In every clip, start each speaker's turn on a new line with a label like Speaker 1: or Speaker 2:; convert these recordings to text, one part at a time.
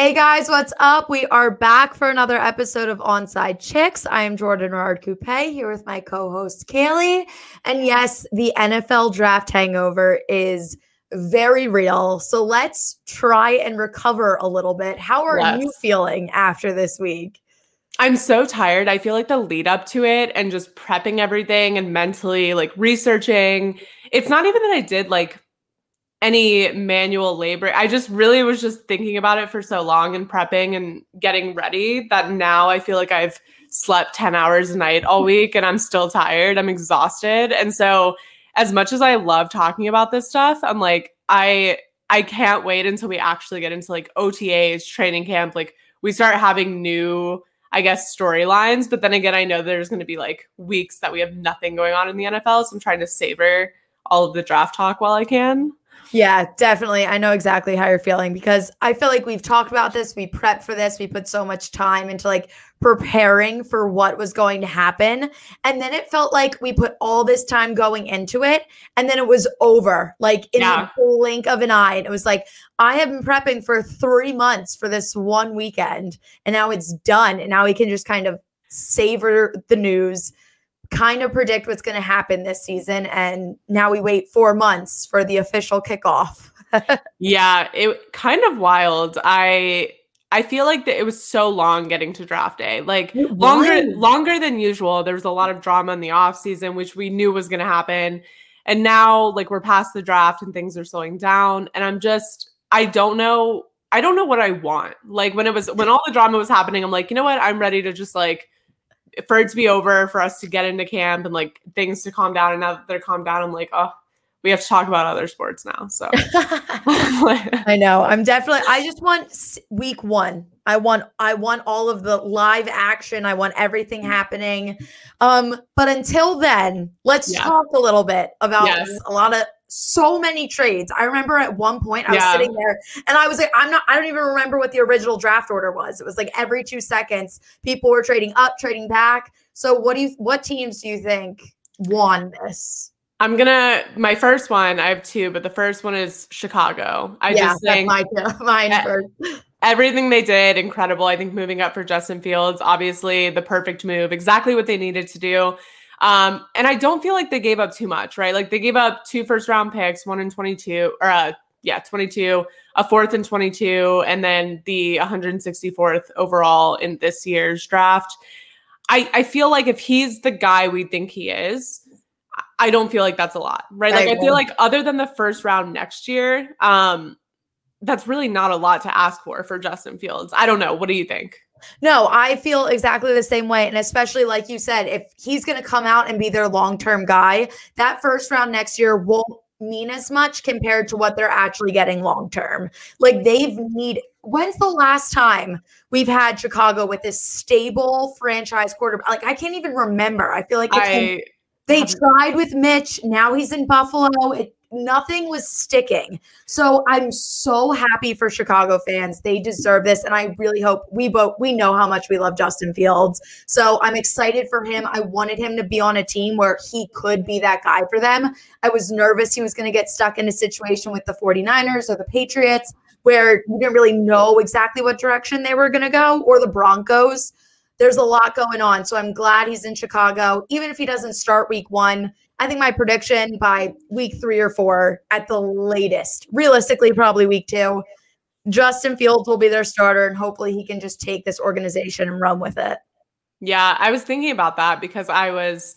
Speaker 1: Hey guys, what's up? We are back for another episode of Onside Chicks. I am Jordan Rard Coupe here with my co-host Kaylee. And yes, the NFL draft hangover is very real. So let's try and recover a little bit. How are yes. you feeling after this week?
Speaker 2: I'm so tired. I feel like the lead up to it and just prepping everything and mentally like researching. It's not even that I did like any manual labor. I just really was just thinking about it for so long and prepping and getting ready that now I feel like I've slept 10 hours a night all week and I'm still tired. I'm exhausted. And so as much as I love talking about this stuff, I'm like I I can't wait until we actually get into like OTAs, training camp, like we start having new I guess storylines, but then again I know there's going to be like weeks that we have nothing going on in the NFL, so I'm trying to savor all of the draft talk while I can.
Speaker 1: Yeah, definitely. I know exactly how you're feeling because I feel like we've talked about this. We prepped for this. We put so much time into like preparing for what was going to happen. And then it felt like we put all this time going into it and then it was over like in yeah. the blink of an eye. And it was like, I have been prepping for three months for this one weekend and now it's done. And now we can just kind of savor the news kind of predict what's going to happen this season. And now we wait four months for the official kickoff.
Speaker 2: yeah, it kind of wild. I I feel like that it was so long getting to draft day. Like longer longer than usual. There was a lot of drama in the off season, which we knew was gonna happen. And now like we're past the draft and things are slowing down. And I'm just I don't know. I don't know what I want. Like when it was when all the drama was happening, I'm like, you know what? I'm ready to just like for it to be over, for us to get into camp and like things to calm down. And now that they're calmed down, I'm like, oh, we have to talk about other sports now. So
Speaker 1: I know. I'm definitely I just want week 1. I want I want all of the live action. I want everything happening. Um but until then, let's yeah. talk a little bit about yes. a lot of so many trades. I remember at one point I was yeah. sitting there and I was like, I'm not, I don't even remember what the original draft order was. It was like every two seconds, people were trading up, trading back. So what do you, what teams do you think won this?
Speaker 2: I'm gonna my first one. I have two, but the first one is Chicago. I yeah, just think my, mine first. Everything they did, incredible. I think moving up for Justin Fields, obviously the perfect move, exactly what they needed to do. Um, and I don't feel like they gave up too much, right? Like they gave up two first round picks, one in 22, or uh, yeah, 22, a fourth and 22, and then the 164th overall in this year's draft. I, I feel like if he's the guy we think he is, I don't feel like that's a lot, right? Like I, I feel like other than the first round next year, um, that's really not a lot to ask for for Justin Fields. I don't know. What do you think?
Speaker 1: No, I feel exactly the same way. And especially like you said, if he's going to come out and be their long term guy, that first round next year won't mean as much compared to what they're actually getting long term. Like they've need when's the last time we've had Chicago with this stable franchise quarterback? Like I can't even remember. I feel like I, they tried with Mitch. Now he's in Buffalo. It nothing was sticking. So I'm so happy for Chicago fans. They deserve this. And I really hope we both we know how much we love Justin Fields. So I'm excited for him. I wanted him to be on a team where he could be that guy for them. I was nervous he was going to get stuck in a situation with the 49ers or the Patriots where you didn't really know exactly what direction they were going to go or the Broncos. There's a lot going on. So I'm glad he's in Chicago. Even if he doesn't start week one, I think my prediction by week three or four at the latest, realistically, probably week two, Justin Fields will be their starter, and hopefully he can just take this organization and run with it.
Speaker 2: Yeah, I was thinking about that because I was.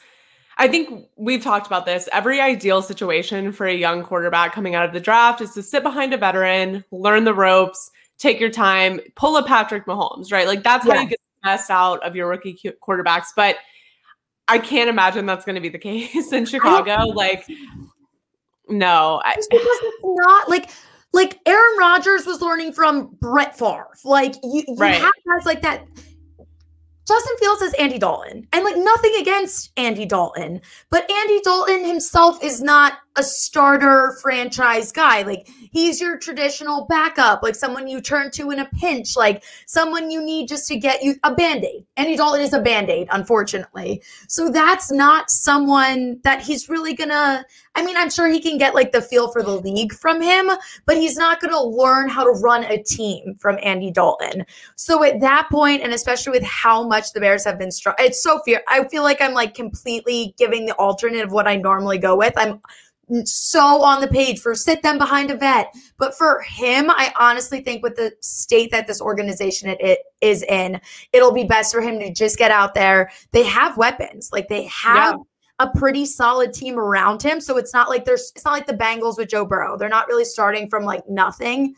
Speaker 2: I think we've talked about this. Every ideal situation for a young quarterback coming out of the draft is to sit behind a veteran, learn the ropes, take your time, pull a Patrick Mahomes, right? Like that's yeah. how you get the best out of your rookie quarterbacks. But I can't imagine that's going to be the case in Chicago. Like, no, I,
Speaker 1: because it's not like like Aaron Rodgers was learning from Brett Favre. Like you, you right. have guys like that. Justin Fields is Andy Dalton, and like nothing against Andy Dalton, but Andy Dalton himself is not a starter franchise guy. Like he's your traditional backup, like someone you turn to in a pinch, like someone you need just to get you a band-aid. Andy Dalton is a band-aid, unfortunately. So that's not someone that he's really gonna I mean, I'm sure he can get like the feel for the league from him, but he's not to learn how to run a team from Andy Dalton. So at that point, and especially with how much the Bears have been strong, it's so fear. I feel like I'm like completely giving the alternate of what I normally go with. I'm so on the page for sit them behind a vet. But for him, I honestly think with the state that this organization it, it is in, it'll be best for him to just get out there. They have weapons. Like they have yeah a pretty solid team around him. So it's not like there's it's not like the Bengals with Joe Burrow. They're not really starting from like nothing.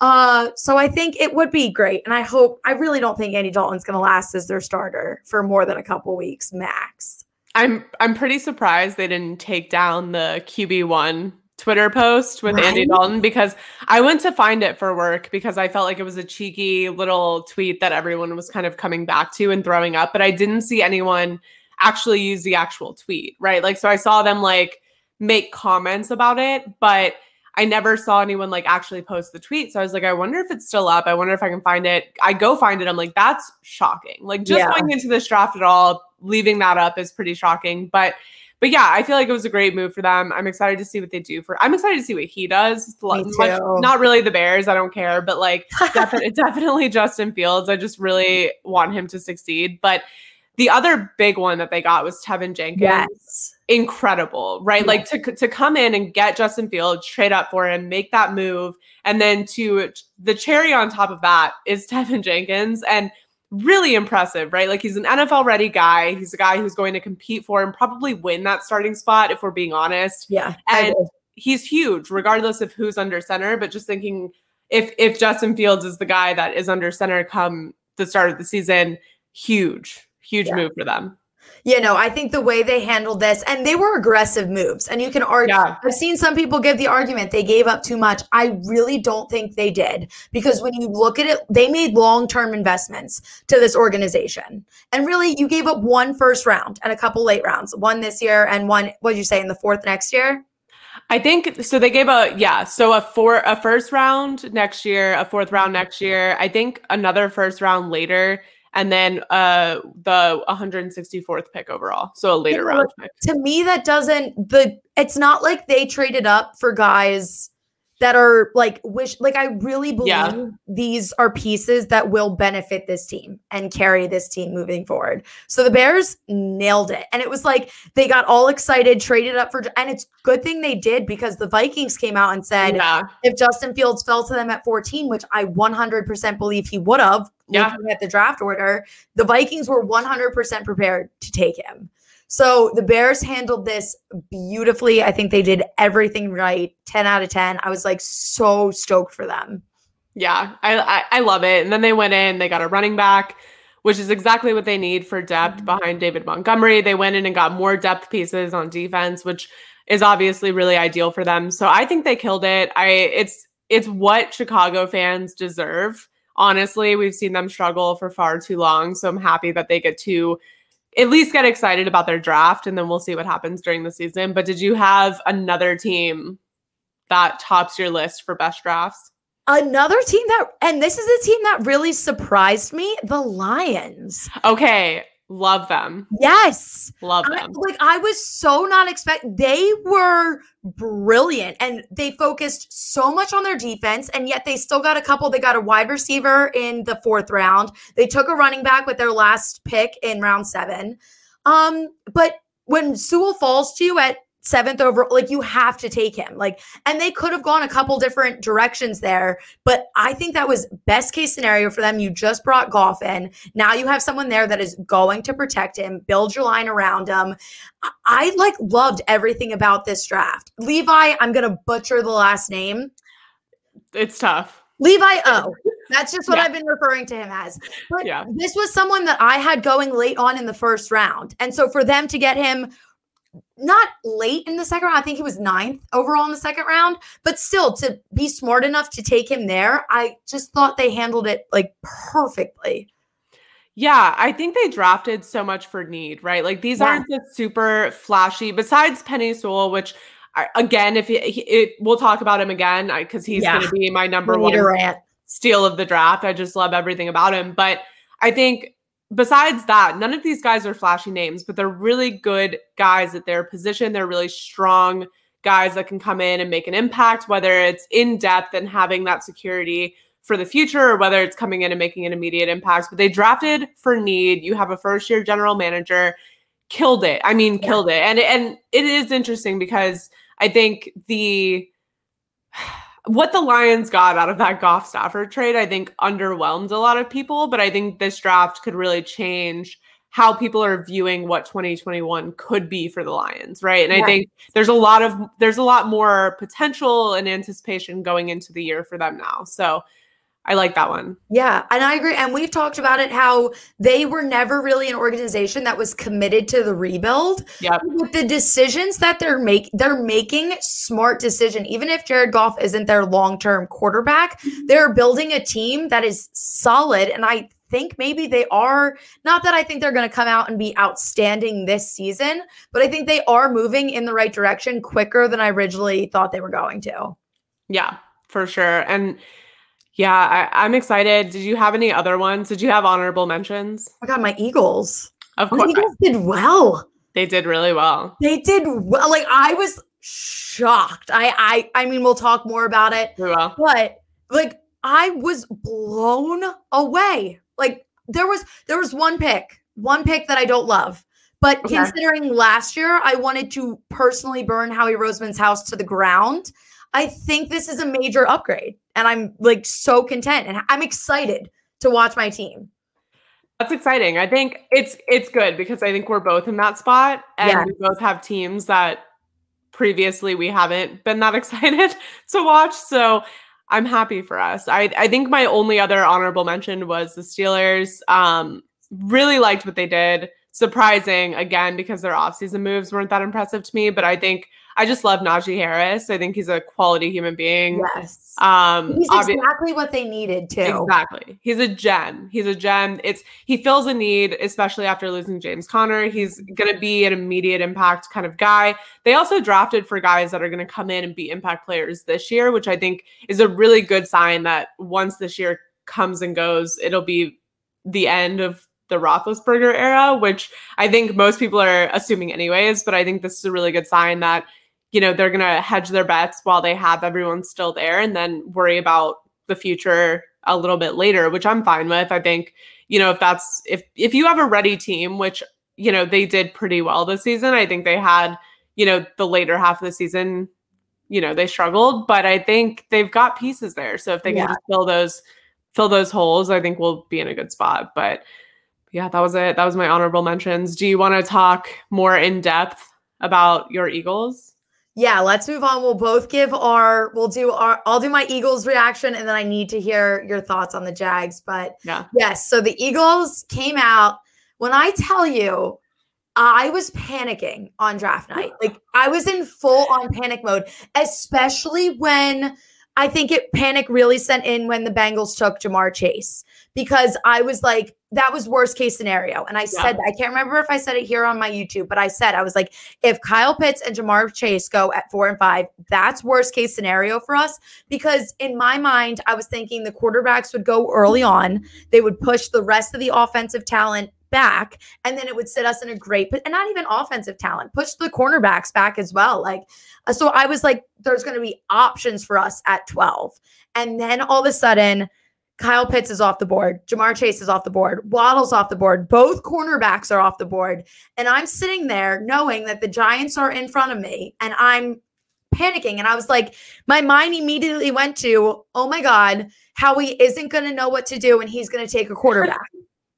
Speaker 1: Uh, so I think it would be great. And I hope I really don't think Andy Dalton's gonna last as their starter for more than a couple weeks max.
Speaker 2: I'm I'm pretty surprised they didn't take down the QB one Twitter post with right? Andy Dalton because I went to find it for work because I felt like it was a cheeky little tweet that everyone was kind of coming back to and throwing up, but I didn't see anyone actually use the actual tweet, right? Like, so I saw them like make comments about it, but I never saw anyone like actually post the tweet. So I was like, I wonder if it's still up. I wonder if I can find it. I go find it. I'm like, that's shocking. Like, just yeah. going into this draft at all, leaving that up is pretty shocking. But but yeah, I feel like it was a great move for them. I'm excited to see what they do for. I'm excited to see what he does. Much, not really the Bears, I don't care, but like definitely, definitely Justin Fields. I just really want him to succeed. But the other big one that they got was Teven Jenkins. Yes. Incredible, right? Like to to come in and get Justin Fields, trade up for him, make that move, and then to the cherry on top of that is Teven Jenkins and really impressive, right? Like he's an NFL ready guy. He's a guy who's going to compete for and probably win that starting spot if we're being honest.
Speaker 1: Yeah.
Speaker 2: And he's huge regardless of who's under center, but just thinking if if Justin Fields is the guy that is under center come the start of the season, huge huge yeah. move for them.
Speaker 1: You know, I think the way they handled this, and they were aggressive moves. And you can argue, yeah. I've seen some people give the argument they gave up too much. I really don't think they did because when you look at it, they made long term investments to this organization. And really, you gave up one first round and a couple late rounds, one this year and one, what did you say, in the fourth next year?
Speaker 2: I think so. They gave a yeah, so a four a first round next year, a fourth round mm-hmm. next year. I think another first round later and then uh the 164th pick overall. So a later round pick.
Speaker 1: to me that doesn't the it's not like they traded up for guys that are like wish like I really believe yeah. these are pieces that will benefit this team and carry this team moving forward. So the Bears nailed it. And it was like they got all excited, traded up for and it's good thing they did because the Vikings came out and said yeah. if Justin Fields fell to them at 14, which I 100% believe he would have yeah. looking at the draft order, the Vikings were 100% prepared to take him. So the Bears handled this beautifully. I think they did everything right. 10 out of 10. I was like so stoked for them.
Speaker 2: Yeah, I, I, I love it. And then they went in, they got a running back, which is exactly what they need for depth mm-hmm. behind David Montgomery. They went in and got more depth pieces on defense, which is obviously really ideal for them. So I think they killed it. I it's it's what Chicago fans deserve. Honestly, we've seen them struggle for far too long. So I'm happy that they get to at least get excited about their draft and then we'll see what happens during the season. But did you have another team that tops your list for best drafts?
Speaker 1: Another team that, and this is a team that really surprised me the Lions.
Speaker 2: Okay. Love them.
Speaker 1: Yes.
Speaker 2: Love them. I,
Speaker 1: like I was so not expect they were brilliant and they focused so much on their defense and yet they still got a couple they got a wide receiver in the 4th round. They took a running back with their last pick in round 7. Um but when Sewell falls to you at seventh over. Like you have to take him. Like, and they could have gone a couple different directions there, but I think that was best case scenario for them. You just brought Goff in. Now you have someone there that is going to protect him, build your line around him. I, I like loved everything about this draft. Levi, I'm gonna butcher the last name.
Speaker 2: It's tough.
Speaker 1: Levi O. That's just what yeah. I've been referring to him as. But yeah. this was someone that I had going late on in the first round. And so for them to get him not late in the second round. I think he was ninth overall in the second round, but still to be smart enough to take him there, I just thought they handled it like perfectly.
Speaker 2: Yeah, I think they drafted so much for need, right? Like these yeah. aren't the super flashy, besides Penei Sewell, which I, again, if he, we'll talk about him again because he's yeah. going to be my number one steal of the draft. I just love everything about him. But I think besides that, none of these guys are flashy names, but they're really good guys at their position. They're really strong guys that can come in and make an impact, whether it's in depth and having that security for the future or whether it's coming in and making an immediate impact. But they drafted for need. You have a first year general manager, killed it. I mean, yeah. killed it. And and it is interesting because I think the what the Lions got out of that Goff Stafford trade, I think underwhelmed a lot of people. But I think this draft could really change how people are viewing what 2021 could be for the Lions, right? And I think there's a lot of there's a lot more potential and anticipation going into the year for them now. So I like that one.
Speaker 1: Yeah, and I agree. And we've talked about it how they were never really an organization that was committed to the rebuild.
Speaker 2: Yeah.
Speaker 1: With the decisions that they're making, they're making smart decision. Even if Jared Goff isn't their long-term quarterback, mm-hmm. they're building a team that is solid. And I think maybe they are not that I think they're going to come out and be outstanding this season, but I think they are moving in the right direction quicker than I originally thought they were going to.
Speaker 2: Yeah, for sure. And yeah, I, am excited. Did you have any other ones? Did you have honorable mentions?
Speaker 1: Oh I got my Eagles.
Speaker 2: Of course.
Speaker 1: The Eagles did well.
Speaker 2: They did really well.
Speaker 1: They did well. Like I was shocked. I I I mean we'll talk more about it.
Speaker 2: We will.
Speaker 1: But like I was blown away. Like there was there was one pick, one pick that I don't love. But okay. considering last year I wanted to personally burn Howie Roseman's house to the ground, I think this is a major upgrade and I'm like so content and I'm excited to watch my team.
Speaker 2: That's exciting. I think it's it's good because I think we're both in that spot and yeah. we both have teams that previously we haven't been that excited to watch. So I'm happy for us. I I think my only other honorable mention was the Steelers. Um really liked what they did. Surprising again because their offseason moves weren't that impressive to me, but I think I just love Najee Harris. I think he's a quality human being.
Speaker 1: Yes. Um, he's exactly what they needed too.
Speaker 2: Exactly. He's a gem. He's a gem. It's he fills a need, especially after losing James Conner. He's going to be an immediate impact kind of guy. They also drafted for guys that are going to come in and be impact players this year, which I think is a really good sign that once this year comes and goes, it'll be the end of the Roethlisberger era, which I think most people are assuming anyways. But I think this is a really good sign that you know, they're going to hedge their bets while they have everyone still there and then worry about the future a little bit later, which I'm fine with. I think, you know, if that's if if you have a ready team, which, you know, they did pretty well this season. I think they had, you know, the later half of the season, you know, they struggled, but I think they've got pieces there. So if they yeah. can fill those fill those holes, I think we'll be in a good spot. But yeah, that was it. That was my honorable mentions. Do you want to talk more in depth about your Eagles?
Speaker 1: Yeah, let's move on. We'll both give our, we'll do our, I'll do my Eagles reaction and then I need to hear your thoughts on the Jags. But
Speaker 2: yeah,
Speaker 1: yes. So the Eagles came out. When I tell you, I was panicking on draft night. Like I was in full on panic mode, especially when I think it panic really sent in when the Bengals took Ja'Marr Chase because I was like, that was worst case scenario. And I yeah. said, I can't remember if I said it here on my YouTube, but I said, I was like, if Kyle Pitts and Ja'Marr Chase go at four and five, that's worst case scenario for us. Because in my mind, I was thinking the quarterbacks would go early on, they would push the rest of the offensive talent back and then it would sit us in a great and not even offensive talent push the cornerbacks back as well like uh, so i was like there's going to be options for us at 12 and then all of a sudden Kyle Pitts is off the board. Ja'Marr Chase is off the board. Waddle's off the board. Both cornerbacks are off the board. And I'm sitting there knowing that the Giants are in front of me and I'm panicking. And I was like, my mind immediately went to, oh my God, Howie isn't going to know what to do and he's going to take a quarterback.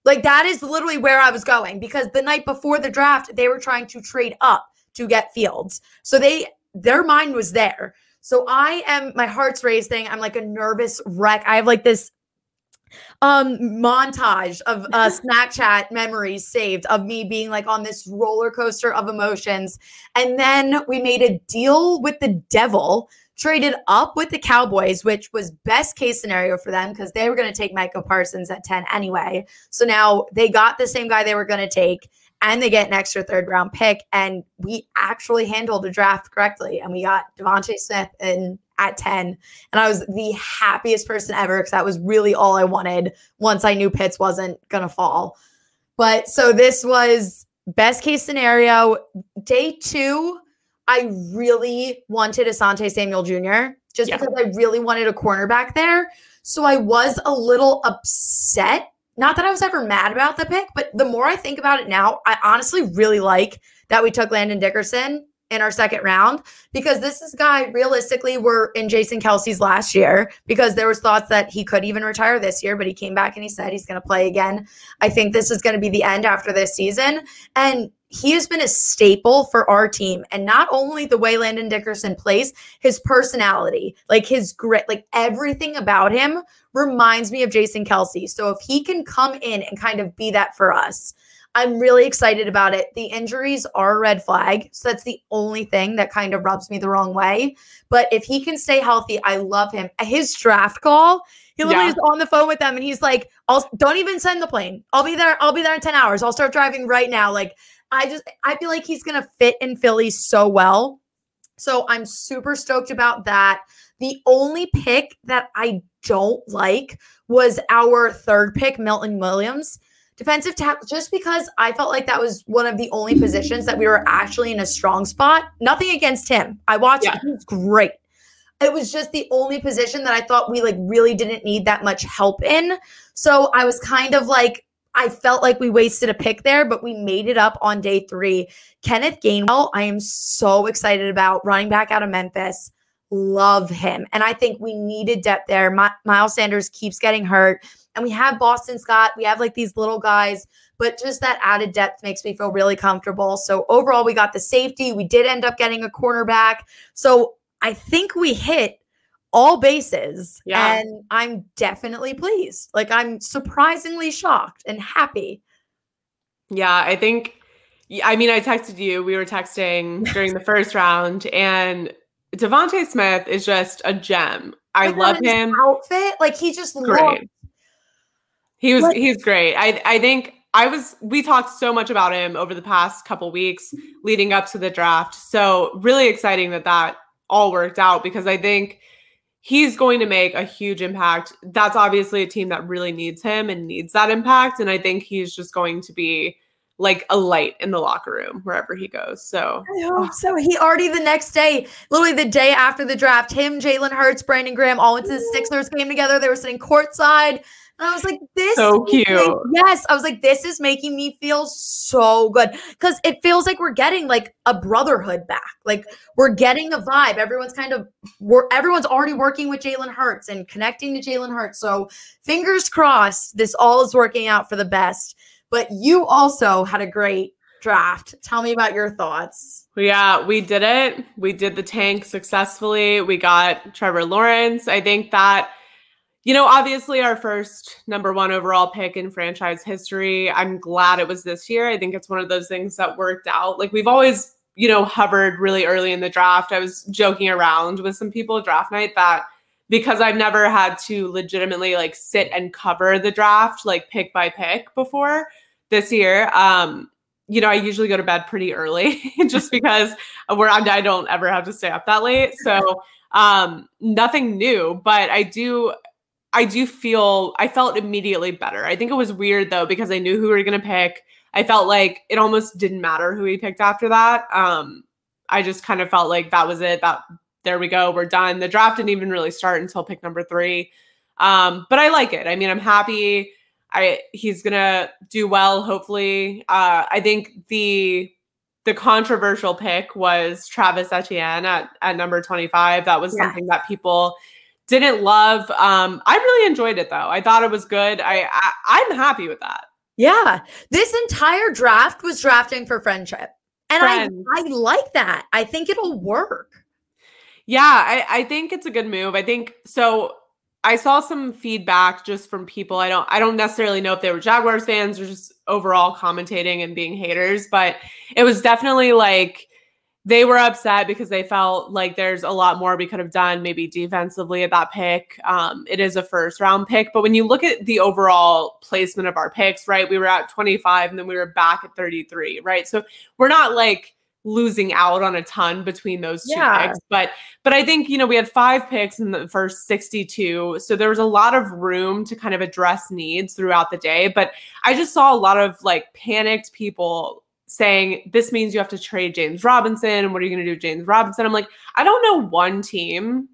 Speaker 1: Like that is literally where I was going because the night before the draft, they were trying to trade up to get Fields. So they their mind was there. So I am my heart's racing. I'm like a nervous wreck. I have like this um montage of uh Snapchat memories saved of me being like on this roller coaster of emotions. And then we made a deal with the devil traded up with the Cowboys, which was best case scenario for them because they were going to take Micah Parsons at 10 anyway. So now they got the same guy they were going to take. and they get an extra third round pick. And we actually handled the draft correctly. And we got DeVonta Smith in at 10. And I was the happiest person ever because that was really all I wanted once I knew Pitts wasn't going to fall. But so this was best case scenario. Day two, I really wanted Asante Samuel Jr. just yeah. because I really wanted a cornerback there. So I was a little upset. Not that I was ever mad about the pick, but the more I think about it now, I honestly really like that we took Landon Dickerson in our second round because this is guy realistically we're in Jason Kelce's last year because there was thoughts that he could even retire this year, but he came back and he said he's going to play again. I think this is going to be the end after this season. And he has been a staple for our team. And not only the way Landon Dickerson plays, his personality, like his grit, like everything about him reminds me of Jason Kelce. So if he can come in and kind of be that for us, I'm really excited about it. The injuries are a red flag. So that's the only thing that kind of rubs me the wrong way. But if he can stay healthy, I love him. His draft call, he literally yeah. is on the phone with them and he's like, I'll don't even send the plane. I'll be there. I'll be there in 10 hours. I'll start driving right now. Like, I just I feel like he's gonna fit in Philly so well. So I'm super stoked about that. The only pick that I don't like was our third pick, Milton Williams defensive tackle, just because I felt like that was one of the only positions that we were actually in a strong spot. Nothing against him. I watched yeah. Was great. It was just the only position that I thought we like really didn't need that much help in. So I was kind of like, I felt like we wasted a pick there, but we made it up on day three. Kenneth Gainwell, I am so excited about running back out of Memphis. Love him. And I think we needed depth there. My, Miles Sanders keeps getting hurt and we have Boston Scott. We have like these little guys, but just that added depth makes me feel really comfortable. So overall, we got the safety. We did end up getting a cornerback. So I think we hit all bases. Yeah. And I'm definitely pleased. Like I'm surprisingly shocked and happy.
Speaker 2: Yeah, I think I mean I texted you. We were texting during the first round and DeVonta Smith is just a gem. I love him.
Speaker 1: Outfit, like he just great.
Speaker 2: He was he's great. I I think I was we talked so much about him over the past couple weeks leading up to the draft. So really exciting that that all worked out because I think he's going to make a huge impact. That's obviously a team that really needs him and needs that impact and I think he's just going to be like a light in the locker room wherever he goes. So
Speaker 1: I hope ah. so. He already the next day, literally the day after the draft, him, Jalen Hurts, Brandon Graham, all went to the Sixers game together. They were sitting courtside. And I was like, this
Speaker 2: so cute.
Speaker 1: yes. I was like, this is making me feel so good. Cause it feels like we're getting like a brotherhood back. Like we're getting a vibe. Everyone's kind of we're everyone's already working with Jalen Hurts and connecting to Jalen Hurts. So fingers crossed this all is working out for the best. But you also had a great draft. Tell me about your thoughts.
Speaker 2: Yeah, we did it. We did the tank successfully. We got Trevor Lawrence. I think that you know, obviously our first number one overall pick in franchise history. I'm glad it was this year. I think it's one of those things that worked out. Like we've always, you know, hovered really early in the draft. I was joking around with some people draft night that because I've never had to legitimately like sit and cover the draft like pick by pick before this year. Um, you know, I usually go to bed pretty early just because where I'm, I don't ever have to stay up that late. So um nothing new but i do I do feel I felt immediately better. I think it was weird though because I knew who we were gonna pick. I felt like it almost didn't matter who we picked after that. Um, I just kind of felt like that was it. That there we go, we're done. The draft didn't even really start until pick number three. Um, but I like it. I mean, I'm happy. I he's gonna do well, hopefully. Uh, I think the the controversial pick was Travis Etienne at, at number 25. That was yeah. something that people didn't love. Um, I really enjoyed it though. I thought it was good. I, I am happy with that.
Speaker 1: Yeah, this entire draft was drafting for friendship, and I I like that. I think it'll work.
Speaker 2: Yeah, I, I think it's a good move. I think so. I saw some feedback just from people. I don't I don't necessarily know if they were Jaguars fans or just overall commentating and being haters, but it was definitely like they were upset because they felt like there's a lot more we could have done maybe defensively at that pick. Um, it is a first round pick, but when you look at the overall placement of our picks, right, we were at 25 and then we were back at 33, right? So we're not like losing out on a ton between those two yeah. picks. But but I think, you know, we had five picks in the first 62. So there was a lot of room to kind of address needs throughout the day. But I just saw a lot of like panicked people saying this means you have to trade James Robinson. What are you going to do with James Robinson? I'm like, I don't know one team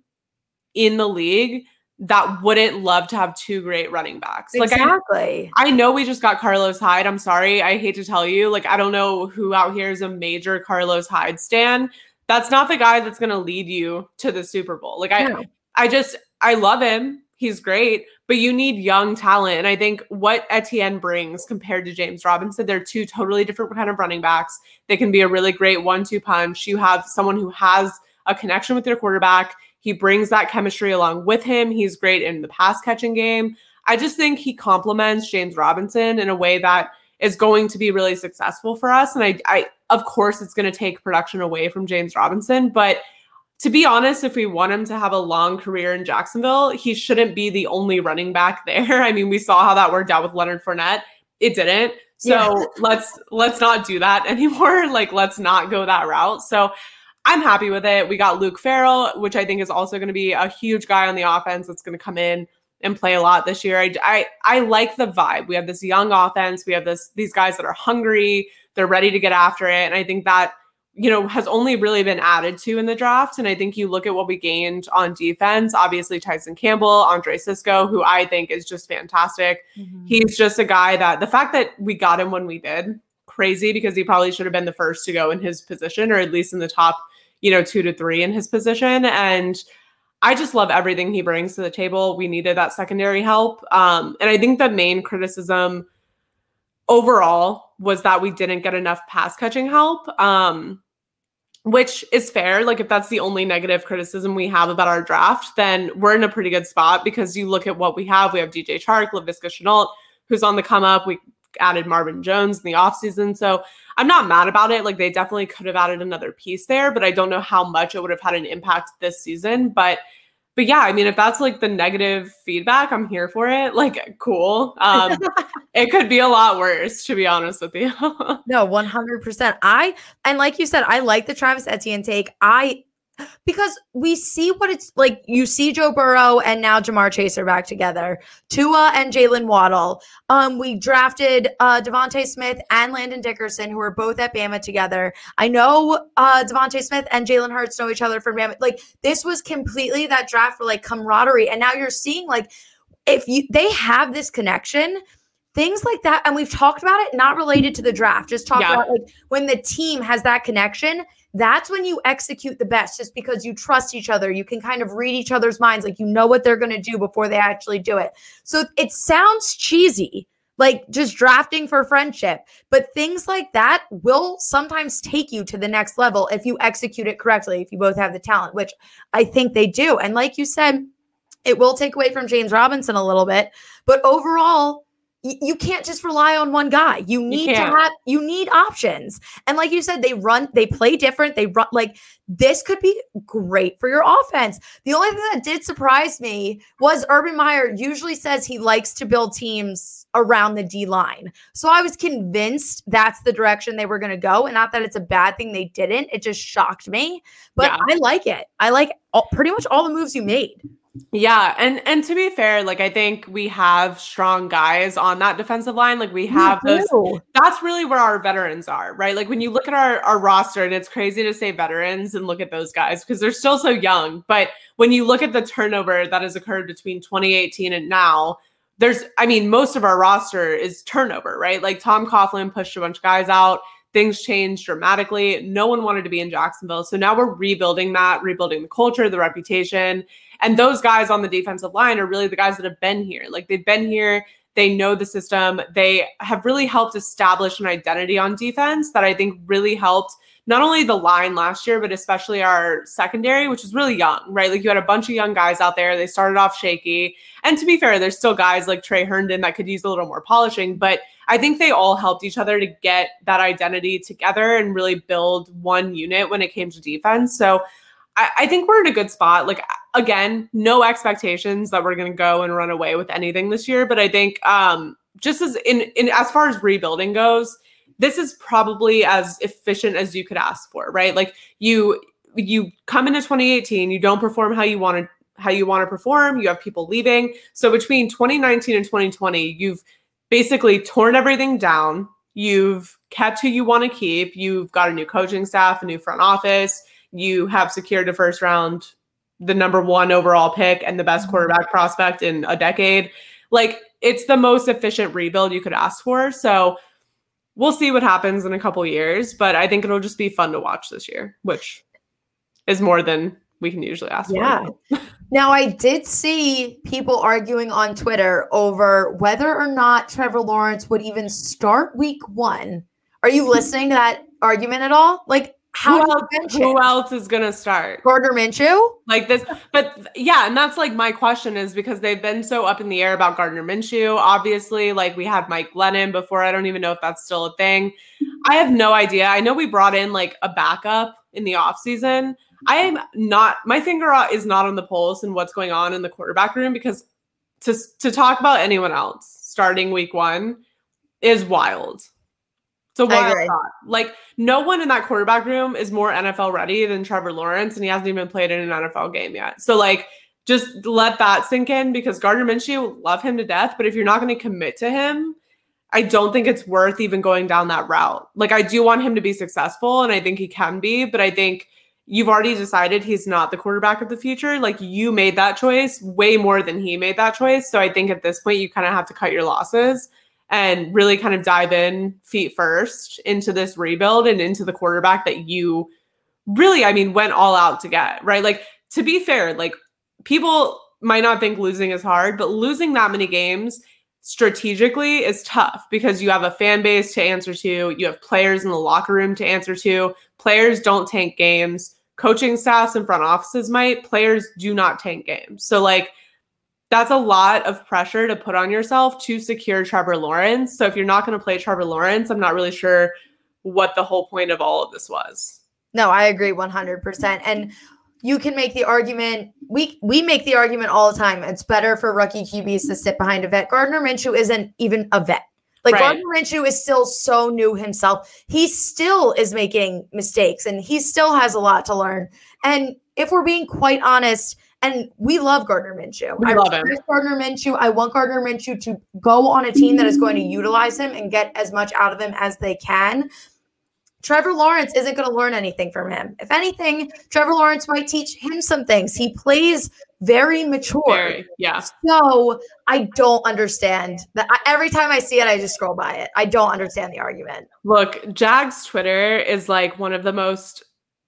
Speaker 2: in the league that wouldn't love to have two great running backs.
Speaker 1: Exactly.
Speaker 2: Like I, I know we just got Carlos Hyde. I'm sorry. I hate to tell you. Like I don't know who out here is a major Carlos Hyde stan. That's not the guy that's going to lead you to the Super Bowl. Like I no. I just I love him. He's great, but you need young talent. And I think what Etienne brings compared to James Robinson, they're two totally different kind of running backs. They can be a really great one-two punch. You have someone who has a connection with your quarterback. He brings that chemistry along with him. He's great in the pass catching game. I just think he complements James Robinson in a way that is going to be really successful for us. And I, I of course, it's going to take production away from James Robinson, but to be honest, if we want him to have a long career in Jacksonville, he shouldn't be the only running back there. I mean, we saw how that worked out with Leonard Fournette. It didn't. So yeah. let's let's not do that anymore. Like let's not go that route. So I'm happy with it. We got Luke Farrell, which I think is also going to be a huge guy on the offense that's going to come in and play a lot this year. I, I I like the vibe. We have this young offense. We have this these guys that are hungry. They're ready to get after it, and I think that you know, has only really been added to in the draft. And I think you look at what we gained on defense, obviously Tyson Campbell, Andre Cisco, who I think is just fantastic. Mm-hmm. He's just a guy that the fact that we got him when we did, crazy because he probably should have been the first to go in his position or at least in the top, you know, two to three in his position. And I just love everything he brings to the table. We needed that secondary help. Um, and I think the main criticism overall was that we didn't get enough pass catching help. Um, which is fair. Like, if that's the only negative criticism we have about our draft, then we're in a pretty good spot because you look at what we have. We have DJ Chark, Laviska Shenault, who's on the come up. We added Marvin Jones in the offseason. So I'm not mad about it. Like, they definitely could have added another piece there, but I don't know how much it would have had an impact this season. But but yeah, I mean, if that's like the negative feedback, I'm here for it. Like, cool. Um, it could be a lot worse, to be honest with you.
Speaker 1: no, 100%. I, and like you said, I like the Travis Etienne take. I because we see what it's like. You see Joe Burrow and now Ja'Marr Chase are back together. Tua and Jaylen Waddle. Um, we drafted uh, DeVonta Smith and Landon Dickerson, who are both at Bama together. I know uh, DeVonta Smith and Jalen Hurts know each other from Bama. Like this was completely that draft for like camaraderie, and now you're seeing like if you they have this connection things like that and we've talked about it not related to the draft just talk yeah. about like when the team has that connection that's when you execute the best just because you trust each other. You can kind of read each other's minds, like you know what they're going to do before they actually do it. So it sounds cheesy, like just drafting for friendship, but things like that will sometimes take you to the next level if you execute it correctly, if you both have the talent, which I think they do. And like you said, it will take away from James Robinson a little bit, but overall, you can't just rely on one guy. You need you to have you need options. And like you said, they run, they play different. They run like this could be great for your offense. The only thing that did surprise me was Urban Meyer usually says he likes to build teams around the D line. So I was convinced that's the direction they were going to go. And not that it's a bad thing they didn't. It just shocked me. But yeah. I like it. I like all, pretty much all the moves you made.
Speaker 2: Yeah, and and to be fair, like I think we have strong guys on that defensive line. Like we have those. That's really where our veterans are, right? Like when you look at our our roster, and it's crazy to say veterans and look at those guys because they're still so young. But when you look at the turnover that has occurred between 2018 and now, there's, I mean, most of our roster is turnover, right? Like Tom Coughlin pushed a bunch of guys out things changed dramatically. No one wanted to be in Jacksonville. So now we're rebuilding that, rebuilding the culture, the reputation. And those guys on the defensive line are really the guys that have been here. Like they've been here, They know the system. They have really helped establish an identity on defense that I think really helped not only the line last year, but especially our secondary, which is really young, right? Like you had a bunch of young guys out there. They started off shaky. And to be fair, there's still guys like Tre Herndon that could use a little more polishing, but I think they all helped each other to get that identity together and really build one unit when it came to defense. So I, I think we're in a good spot. Like again, no expectations that we're gonna go and run away with anything this year. But I think um just as in in as far as rebuilding goes, this is probably as efficient as you could ask for, right? Like you you come into 2018, you don't perform how you want to how you want to perform, you have people leaving. So between 2019 and 2020, you've basically torn everything down. You've kept who you want to keep. You've got a new coaching staff, a new front office. You have secured a first round, the number one overall pick, and the best mm-hmm. quarterback prospect in a decade. Like it's the most efficient rebuild you could ask for. So we'll see what happens in a couple years, but I think it'll just be fun to watch this year, which is more than we can usually ask
Speaker 1: yeah. for. now, I did see people arguing on Twitter over whether or not Trevor Lawrence would even start week one. Are you listening to that argument at all? Like, how
Speaker 2: who else, who else is gonna start?
Speaker 1: Gardner Minshew?
Speaker 2: Like this, but yeah, and that's like my question is because they've been so up in the air about Gardner Minshew. Obviously, like we had Mike Glennon before. I don't even know if that's still a thing. I have no idea. I know we brought in like a backup in the offseason. I am not my finger is not on the pulse and what's going on in the quarterback room because to to talk about anyone else starting week one is wild. So why Like no one in that quarterback room is more NFL ready than Trevor Lawrence, and he hasn't even played in an NFL game yet. So like just let that sink in because Gardner Minshew love him to death, but if you're not going to commit to him, I don't think it's worth even going down that route. Like I do want him to be successful, and I think he can be, but I think you've already decided he's not the quarterback of the future. Like you made that choice way more than he made that choice. So I think at this point you kind of have to cut your losses and really kind of dive in feet first into this rebuild and into the quarterback that you really, I mean, went all out to get, right? Like, to be fair, like people might not think losing is hard, but losing that many games strategically is tough because you have a fan base to answer to, you have players in the locker room to answer to. Players don't tank games. Coaching staffs and front offices might. Players do not tank games. So, like, that's a lot of pressure to put on yourself to secure Trevor Lawrence. So if you're not going to play Trevor Lawrence, I'm not really sure what the whole point of all of this was.
Speaker 1: No, I agree 100%. And you can make the argument. We we make the argument all the time. It's better for rookie QBs to sit behind a vet. Gardner Minshew isn't even a vet. Like right. Gardner Minshew is still so new himself. He still is making mistakes and he still has a lot to learn. And if we're being quite honest, and we love Gardner Minshew.
Speaker 2: We I love him.
Speaker 1: Gardner Minshew. I want Gardner Minshew to go on a team that is going to utilize him and get as much out of him as they can. Trevor Lawrence isn't going to learn anything from him. If anything, Trevor Lawrence might teach him some things. He plays very mature. Very,
Speaker 2: yeah.
Speaker 1: So I don't understand that. Every time I see it, I just scroll by it. I don't understand the argument.
Speaker 2: Look, Jag's Twitter is like one of the most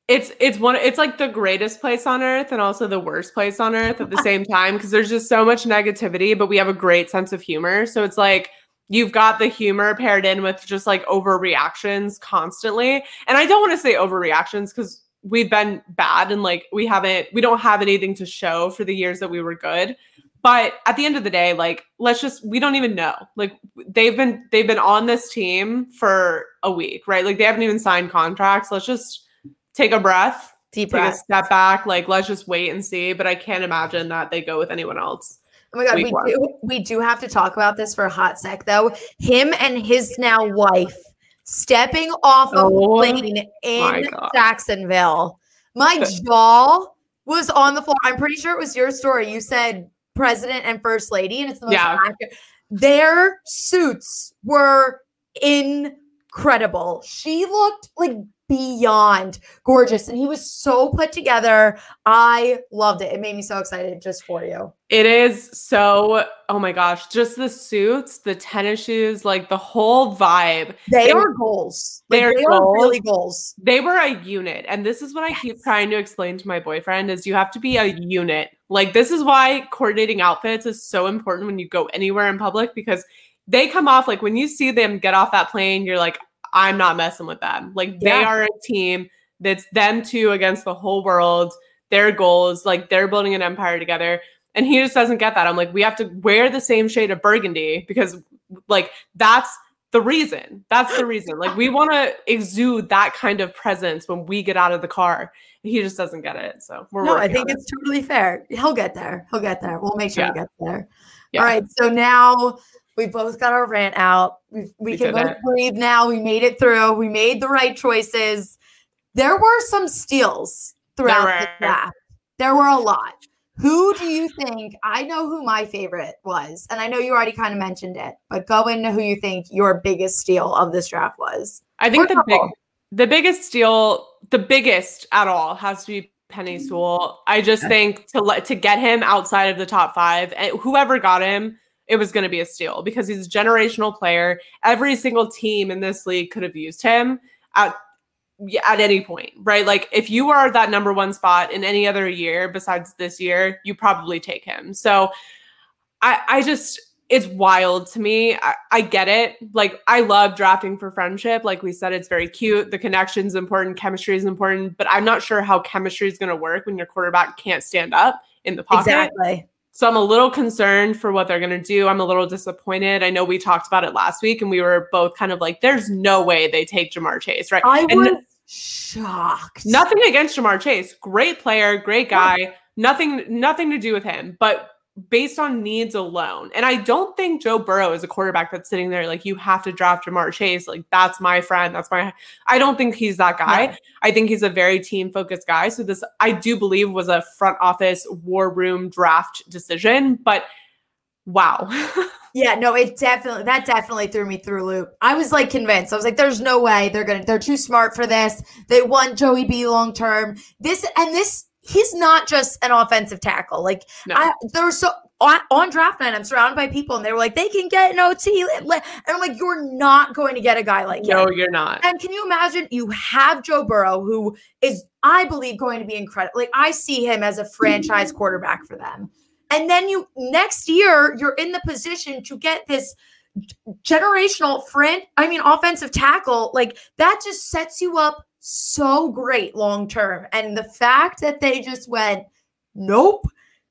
Speaker 2: it's it's one it's like the greatest place on earth and also the worst place on earth at the same time because there's just so much negativity but we have a great sense of humor. So it's like you've got the humor paired in with just like overreactions constantly. And i don't want to say overreactions because we've been bad and like we haven't we don't have anything to show for the years that we were good. But at the end of the day like let's just we don't even know. Like they've been they've been on this team for a week right? Like they haven't even signed contracts. Let's just take a breath,
Speaker 1: deep
Speaker 2: take
Speaker 1: breath.
Speaker 2: a step back. Like, let's just wait and see. But I can't imagine that they go with anyone else.
Speaker 1: Oh my god, we one. do we do have to talk about this for a hot sec though. Him and his now wife stepping off of oh, plane in Jacksonville. My jaw was on the floor. I'm pretty sure it was your story. You said president and first lady, and it's the most yeah. accurate. Their suits were incredible. She looked like beyond gorgeous and he was so put together. I loved it. It made me so excited just for you.
Speaker 2: It is so oh my gosh, just the suits, the tennis shoes, like the whole vibe.
Speaker 1: They, they are goals. Like, they goals. are really goals.
Speaker 2: They were a unit. And this is what I keep trying to explain to my boyfriend is you have to be a unit Like this is why coordinating outfits is so important when you go anywhere in public because they come off like when you see them get off that plane, you're like, I'm not messing with them. Like they are a team that's them two against the whole world, their goals, like they're building an empire together. And he just doesn't get that. I'm like, we have to wear the same shade of burgundy because like that's the reason. That's the reason. Like we want to exude that kind of presence when we get out of the car. He just doesn't get it. So
Speaker 1: we're no. I think it's it. totally fair. He'll get there. He'll get there. We'll make sure yeah. he gets there. Yeah. All right. So now we both got our rant out. We, we, we can both it. breathe now. We made it through. We made the right choices. There were some steals throughout the draft. There were a lot. Who do you think? I know who my favorite was, and I know you already kind of mentioned it, but go into who you think your biggest steal of this draft was.
Speaker 2: I think the big, the biggest steal, the biggest at all, has to be Penei mm-hmm. Sewell. I just think to let to get him outside of the top five, and whoever got him, it was going to be a steal because he's a generational player. Every single team in this league could have used him. At at any point, right? Like if you are that number one spot in any other year besides this year, you probably take him. So I I just it's wild to me. I, I get it. Like I love drafting for friendship. Like we said, it's very cute. The connection's important, chemistry is important, but I'm not sure how chemistry is going to work when your quarterback can't stand up in the pocket.
Speaker 1: Exactly.
Speaker 2: So I'm a little concerned for what they're going to do. I'm a little disappointed. I know we talked about it last week and we were both kind of like, there's no way they take Ja'Marr Chase, right?
Speaker 1: I
Speaker 2: and
Speaker 1: was shocked.
Speaker 2: Nothing against Ja'Marr Chase. Great player, great guy. Nothing, nothing to do with him. But based on needs alone. And I don't think Joe Burrow is a quarterback that's sitting there like you have to draft Ja'Marr Chase. Like that's my friend. That's my I don't think he's that guy. I think he's a very team focused guy. So this I do believe was a front office war room draft decision, but wow.
Speaker 1: yeah, no, it definitely that definitely threw me through loop. I was like convinced. I was like, there's no way they're gonna they're too smart for this. They want Joey B long term. This and this he's not just an offensive tackle. Like no. I, there so on, on, draft night, I'm surrounded by people, and they were like, they can get an OT, and I'm like, you're not going to get a guy like
Speaker 2: no, him. you're not.
Speaker 1: And can you imagine? You have Joe Burrow, who is, I believe, going to be incredible. Like I see him as a franchise quarterback for them. And then you next year, you're in the position to get this generational friend. I mean, offensive tackle. Like that just sets you up so great long term. And the fact that they just went, nope.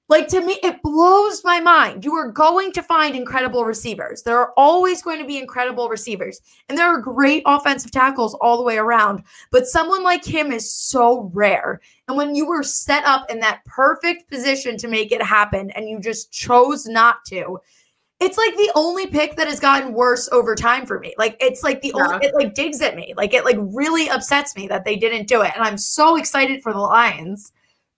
Speaker 1: Like to me, it blows my mind. You are going to find incredible receivers. There are always going to be incredible receivers, and there are great offensive tackles all the way around. But someone like him is so rare. And when you were set up in that perfect position to make it happen, and you just chose not to, it's like the only pick that has gotten worse over time for me. Like it's like the yeah. only it like digs at me. Like it like really upsets me that they didn't do it. And I'm so excited for the Lions.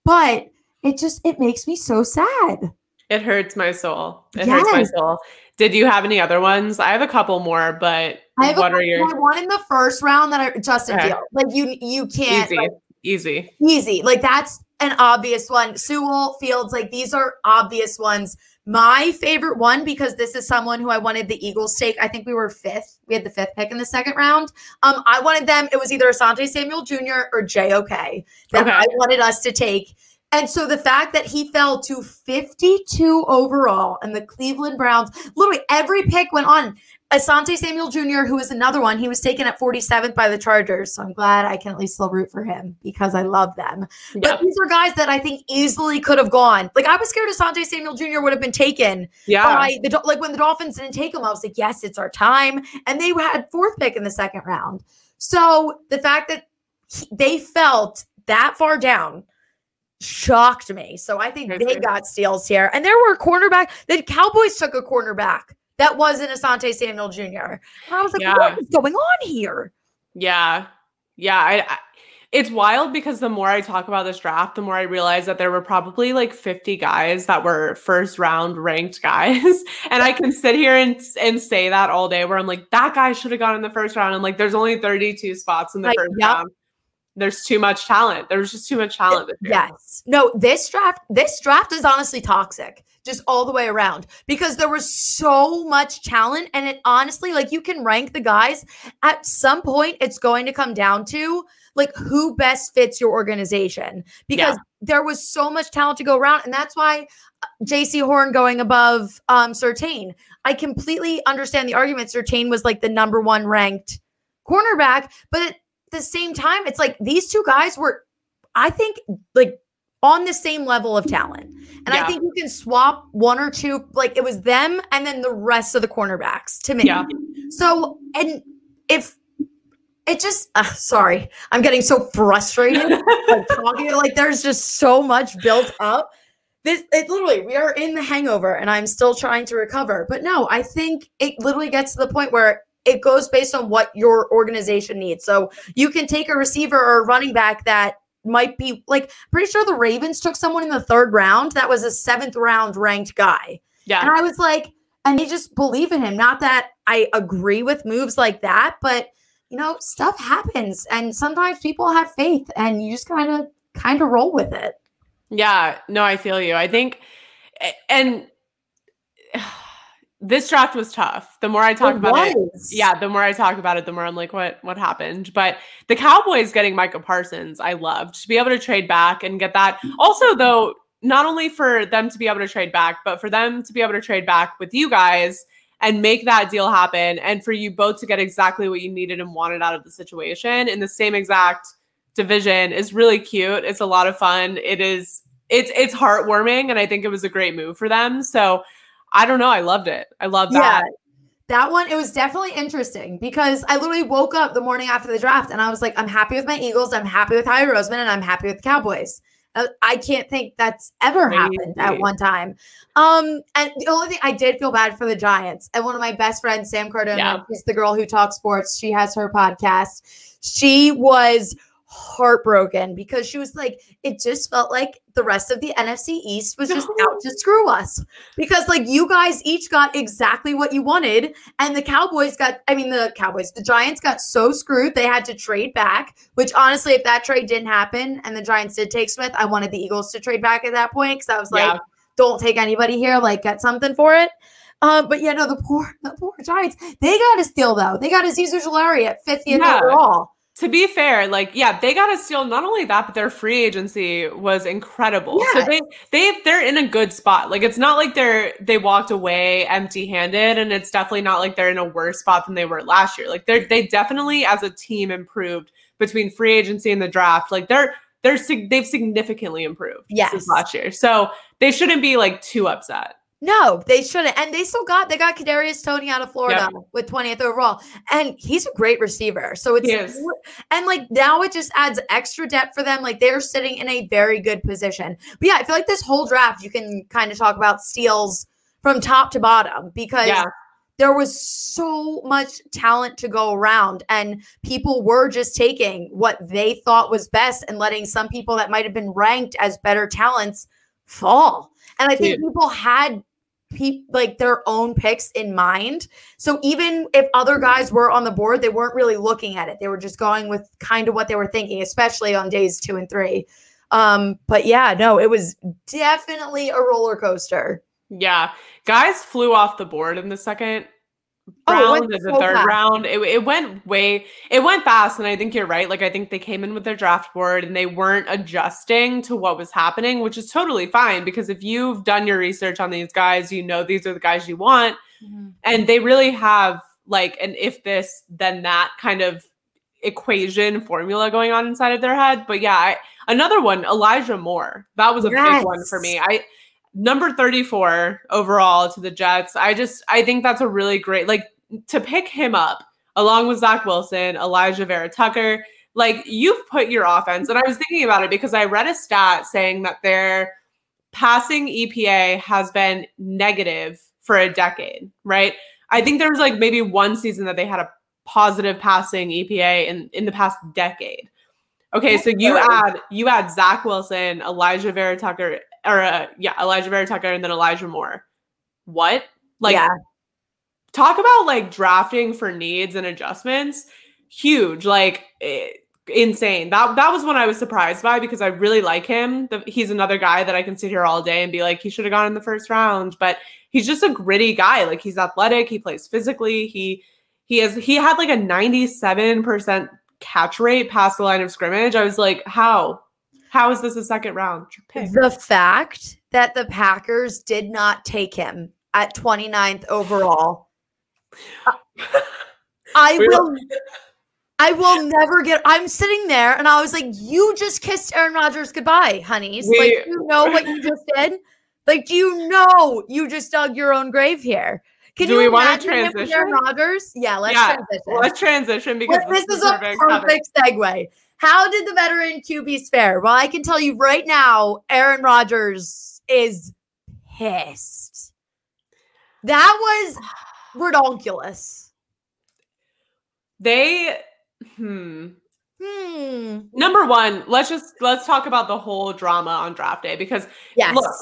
Speaker 1: But it just it makes me so sad.
Speaker 2: It hurts my soul. It yes. hurts my soul. Did you have any other ones? I have a couple more, but
Speaker 1: I have what are your one in the first round that I Justin okay. Field. Like you you can't
Speaker 2: easy.
Speaker 1: Like,
Speaker 2: easy.
Speaker 1: Easy. Like that's an obvious one. Sewell Fields, like these are obvious ones. My favorite one, because this is someone who I wanted the Eagles take. I think we were fifth. We had the fifth pick in the second round. Um, I wanted them. It was either Asante Samuel Jr. or JOK that okay. I wanted us to take. And so the fact that he fell to 52 overall and the Cleveland Browns, literally every pick went on. Asante Samuel Jr., who is another one, he was taken at 47th by the Chargers. So I'm glad I can at least still root for him because I love them. Yep. But these are guys that I think easily could have gone. Like I was scared Asante Samuel Jr. would have been taken.
Speaker 2: Yeah.
Speaker 1: By the, like when the Dolphins didn't take him, I was like, yes, it's our time. And they had fourth pick in the second round. So the fact that he, they felt that far down shocked me. So I think they got steals here. And there were cornerback. The Cowboys took a cornerback that wasn't Asante Samuel Jr. And I was like, yeah. what is going on here?
Speaker 2: Yeah. Yeah. I, I, it's wild because the more I talk about this draft, the more I realize that there were probably like 50 guys that were first round ranked guys. and I can sit here and, and say that all day where I'm like, that guy should have gone in the first round. And like, there's only 32 spots in the like, first yep. round. There's too much talent. There's just too much talent.
Speaker 1: Yes. No, this draft, this draft is honestly toxic, just all the way around because there was so much talent. And it honestly, like you can rank the guys at some point, it's going to come down to like who best fits your organization because yeah. there was so much talent to go around. And that's why Jaycee Horn going above um Surtain. I completely understand the argument. Surtain was like the number one ranked cornerback, but the same time, it's like these two guys were, I think, like on the same level of talent. And yeah. I think you can swap one or two, like it was them and then the rest of the cornerbacks to me. Yeah. So, and if it just, uh, sorry, I'm getting so frustrated like talking, like there's just so much built up. This, it literally, we are in the hangover and I'm still trying to recover. But no, I think it literally gets to the point where it goes based on what your organization needs. So you can take a receiver or a running back that might be like pretty sure the Ravens took someone in the third round that was a seventh round ranked guy. Yeah. And I was like, and they just believe in him. Not that I agree with moves like that, but you know, stuff happens and sometimes people have faith and you just kind of kind of roll with it.
Speaker 2: Yeah, no, I feel you. I think and this draft was tough. The more I talk it about was. it, yeah, the more I talk about it, the more I'm like, what what happened? But the Cowboys getting Micah Parsons, I loved to be able to trade back and get that. Also, though, not only for them to be able to trade back, but for them to be able to trade back with you guys and make that deal happen, and for you both to get exactly what you needed and wanted out of the situation in the same exact division is really cute. It's a lot of fun. It is. It's it's heartwarming, and I think it was a great move for them. So I don't know. I loved it. I love that. Yeah.
Speaker 1: That one, it was definitely interesting because I literally woke up the morning after the draft and I was like, I'm happy with my Eagles, I'm happy with Howie Roseman, and I'm happy with the Cowboys. Uh, I can't think that's ever happened at one time. Um, and the only thing I did feel bad for the Giants. And one of my best friends, Sam Cardona, yeah. is the girl who talks sports. She has her podcast. She was heartbroken because she was like, it just felt like the rest of the NFC East was just no. out to screw us. Because like you guys each got exactly what you wanted, and the Cowboys got, I mean, the Cowboys, the Giants got so screwed they had to trade back. Which honestly, if that trade didn't happen and the Giants did take Smith, I wanted the Eagles to trade back at that point because I was like, yeah. don't take anybody here, like get something for it. Um, but yeah, no, the poor, the poor Giants. They got to steal though. They got Azeez at 50th yeah. overall
Speaker 2: to be fair, like yeah, they got to steal not only that, but their free agency was incredible. Yes. So they they they're in a good spot. Like it's not like they're they walked away empty handed, and it's definitely not like they're in a worse spot than they were last year. Like they're they definitely as a team improved between free agency and the draft. Like they're they're they've significantly improved yes. since last year. So they shouldn't be like too upset.
Speaker 1: No, they shouldn't. And they still got they got Kadarius Toney out of Florida yep. with 20th overall. And he's a great receiver. So it's and like now it just adds extra depth for them. Like they're sitting in a very good position. But yeah, I feel like this whole draft you can kind of talk about steals from top to bottom because yeah. there was so much talent to go around and people were just taking what they thought was best and letting some people that might have been ranked as better talents fall. And I think people had pe- like their own picks in mind. So even if other guys were on the board, they weren't really looking at it. They were just going with kind of what they were thinking, especially on days two and three. Um, but yeah, no, it was definitely a roller coaster.
Speaker 2: Yeah. Guys flew off the board in the second round oh, the so third fast. round. It, it went way, it went fast. And I think you're right. Like, I think they came in with their draft board and they weren't adjusting to what was happening, which is totally fine because if you've done your research on these guys, you know these are the guys you want. Mm-hmm. And they really have like an if this, then that kind of equation formula going on inside of their head. But yeah, I, another one, Elijah Moore. That was a yes. big one for me. I, number 34 overall to the Jets. I just I think that's a really great like to pick him up along with Zach Wilson, Elijah Vera-Tucker. Like you've put your offense, and I was thinking about it because I read a stat saying that their passing EPA has been negative for a decade, right? I think there was like maybe one season that they had a positive passing EPA in in the past decade. Okay, so you add you add Zach Wilson, Elijah Vera-Tucker, or uh, yeah, Elijah Vera-Tucker, and then Elijah Moore. What? Like, yeah. talk about like drafting for needs and adjustments. Huge. Like, it, insane. That that was when I was surprised by because I really like him. The, he's another guy that I can sit here all day and be like, he should have gone in the first round, but he's just a gritty guy. Like he's athletic, he plays physically. He he has he had like a 97% catch rate past the line of scrimmage. I was like, how? How is this a second round
Speaker 1: pick? The fact that the Packers did not take him at 29th overall. I will I will never get. I'm sitting there and I was like, "You just kissed Aaron Rodgers goodbye, honeys. We, like, you know what you just did? Like, do you know you just dug your own grave here? Can do you we want to transition? Aaron Rodgers? Yeah, let's yeah, transition.
Speaker 2: Let's transition because
Speaker 1: this, this is a perfect segue. How did the veteran QBs fare? Well, I can tell you right now, Aaron Rodgers is pissed. That was ridiculous.
Speaker 2: They Hmm. Hmm. Number one, let's just let's talk about the whole drama on draft day because yes. look,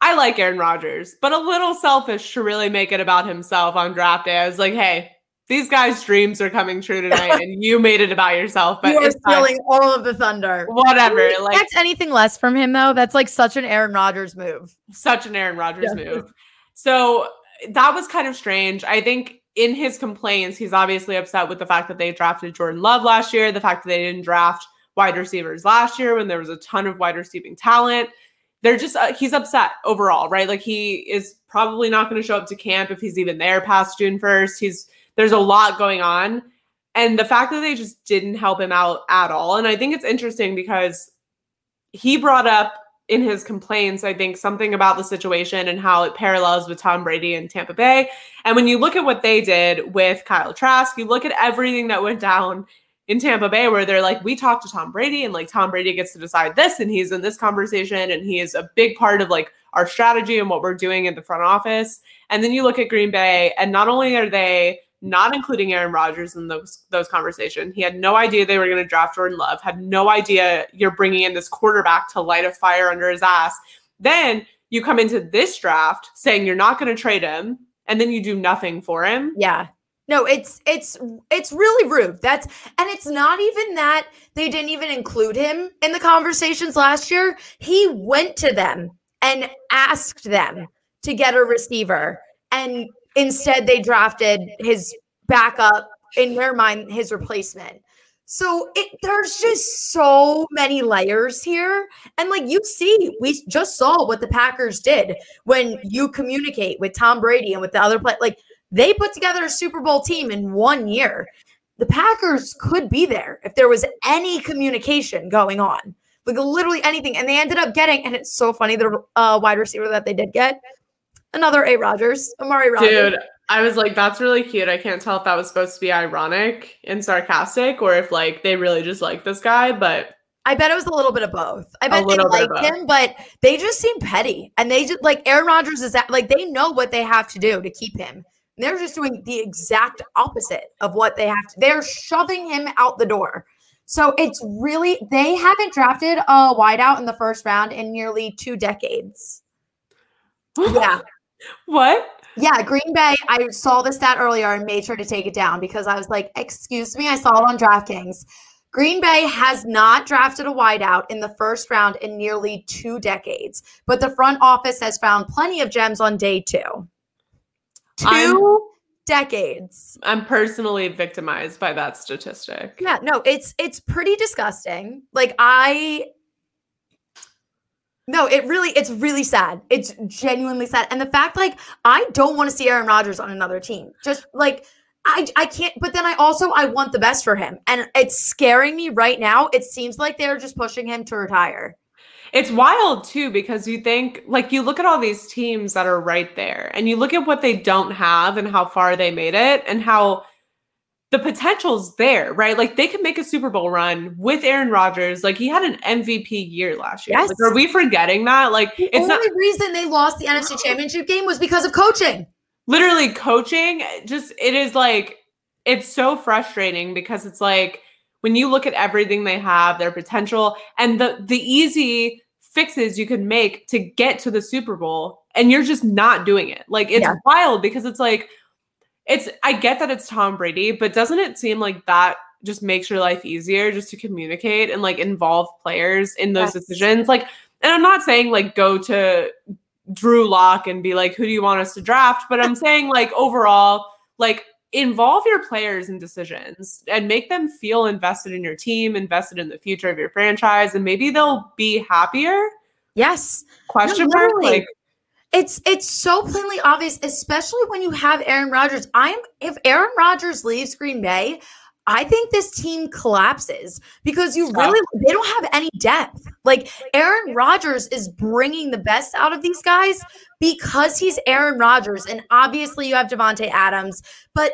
Speaker 2: I like Aaron Rodgers, but a little selfish to really make it about himself on draft day. I was like, hey, these guys' dreams are coming true tonight, and you made it about yourself. But
Speaker 1: you are stealing all of the thunder.
Speaker 2: Whatever. Like
Speaker 1: that's anything less from him, though. That's like such an Aaron Rodgers move.
Speaker 2: Such an Aaron Rodgers yeah. move. So that was kind of strange. I think in his complaints, he's obviously upset with the fact that they drafted Jordan Love last year, the fact that they didn't draft wide receivers last year when there was a ton of wide receiving talent. They're just, uh, he's upset overall, right? Like he is probably not going to show up to camp if he's even there past June 1st. He's, there's a lot going on. And the fact that they just didn't help him out at all. And I think it's interesting because he brought up in his complaints, I think something about the situation and how it parallels with Tom Brady and Tampa Bay. And when you look at what they did with Kyle Trask, you look at everything that went down in Tampa Bay where they're like, we talked to Tom Brady and like Tom Brady gets to decide this and he's in this conversation and he is a big part of like our strategy and what we're doing in the front office. And then you look at Green Bay and not only are they not including Aaron Rodgers in those those conversations. He had no idea they were going to draft Jordan Love. Had no idea you're bringing in this quarterback to light a fire under his ass. Then you come into this draft saying you're not going to trade him, and then you do nothing for him.
Speaker 1: Yeah. No, it's it's it's really rude. That's and it's not even that they didn't even include him in the conversations last year. He went to them and asked them to get a receiver and Instead, they drafted his backup, in their mind, his replacement. So it, there's just so many layers here. And like you see, we just saw what the Packers did when you communicate with Tom Brady and with the other play. Like they put together a Super Bowl team in one year. The Packers could be there if there was any communication going on, like literally anything. And they ended up getting, and it's so funny, the uh, wide receiver that they did get another A. Rodgers, Amari Rodgers.
Speaker 2: Dude, I was like, that's really cute. I can't tell if that was supposed to be ironic and sarcastic or if like they really just like this guy, but
Speaker 1: I bet it was a little bit of both. I bet they liked him, but they just seem petty. And they just like Aaron Rodgers is that like they know what they have to do to keep him. They're just doing the exact opposite of what they have to. They're shoving him out the door. So it's really they haven't drafted a wideout in the first round in nearly two decades. yeah.
Speaker 2: What?
Speaker 1: Yeah, Green Bay. I saw the stat earlier and made sure to take it down because I was like, excuse me, I saw it on DraftKings. Green Bay has not drafted a wideout in the first round in nearly two decades, but the front office has found plenty of gems on day two. 2 I'm, decades.
Speaker 2: I'm personally victimized by that statistic.
Speaker 1: Yeah, no, it's it's pretty disgusting. Like I no, it really, it's really sad. It's genuinely sad. And the fact, like, I don't want to see Aaron Rodgers on another team. Just like, I, I can't, but then I also, I want the best for him. And it's scaring me right now. It seems like they're just pushing him to retire.
Speaker 2: It's wild too, because you think, like, you look at all these teams that are right there and you look at what they don't have and how far they made it and how the potential's there, right? Like they could make a Super Bowl run with Aaron Rodgers. Like he had an MVP year last year. Yes. Like, are we forgetting that? Like
Speaker 1: the it's only not- reason they lost the NFC Championship game was because of coaching.
Speaker 2: Literally coaching. Just it is like it's so frustrating because it's like when you look at everything they have, their potential, and the the easy fixes you can make to get to the Super Bowl, and you're just not doing it. Like it's yeah. wild because it's like it's I get that it's Tom Brady, but doesn't it seem like that just makes your life easier just to communicate and like involve players in those yes. decisions. Like, and I'm not saying like go to Drew Lock and be like, who do you want us to draft? But I'm saying like overall, like involve your players in decisions and make them feel invested in your team, invested in the future of your franchise, and maybe they'll be happier.
Speaker 1: Yes.
Speaker 2: Question no, mark. Like
Speaker 1: it's it's so plainly obvious, especially when you have Aaron Rodgers. I'm if Aaron Rodgers leaves Green Bay, I think this team collapses because you really they don't have any depth. Like Aaron Rodgers is bringing the best out of these guys because he's Aaron Rodgers and obviously you have Davante Adams, but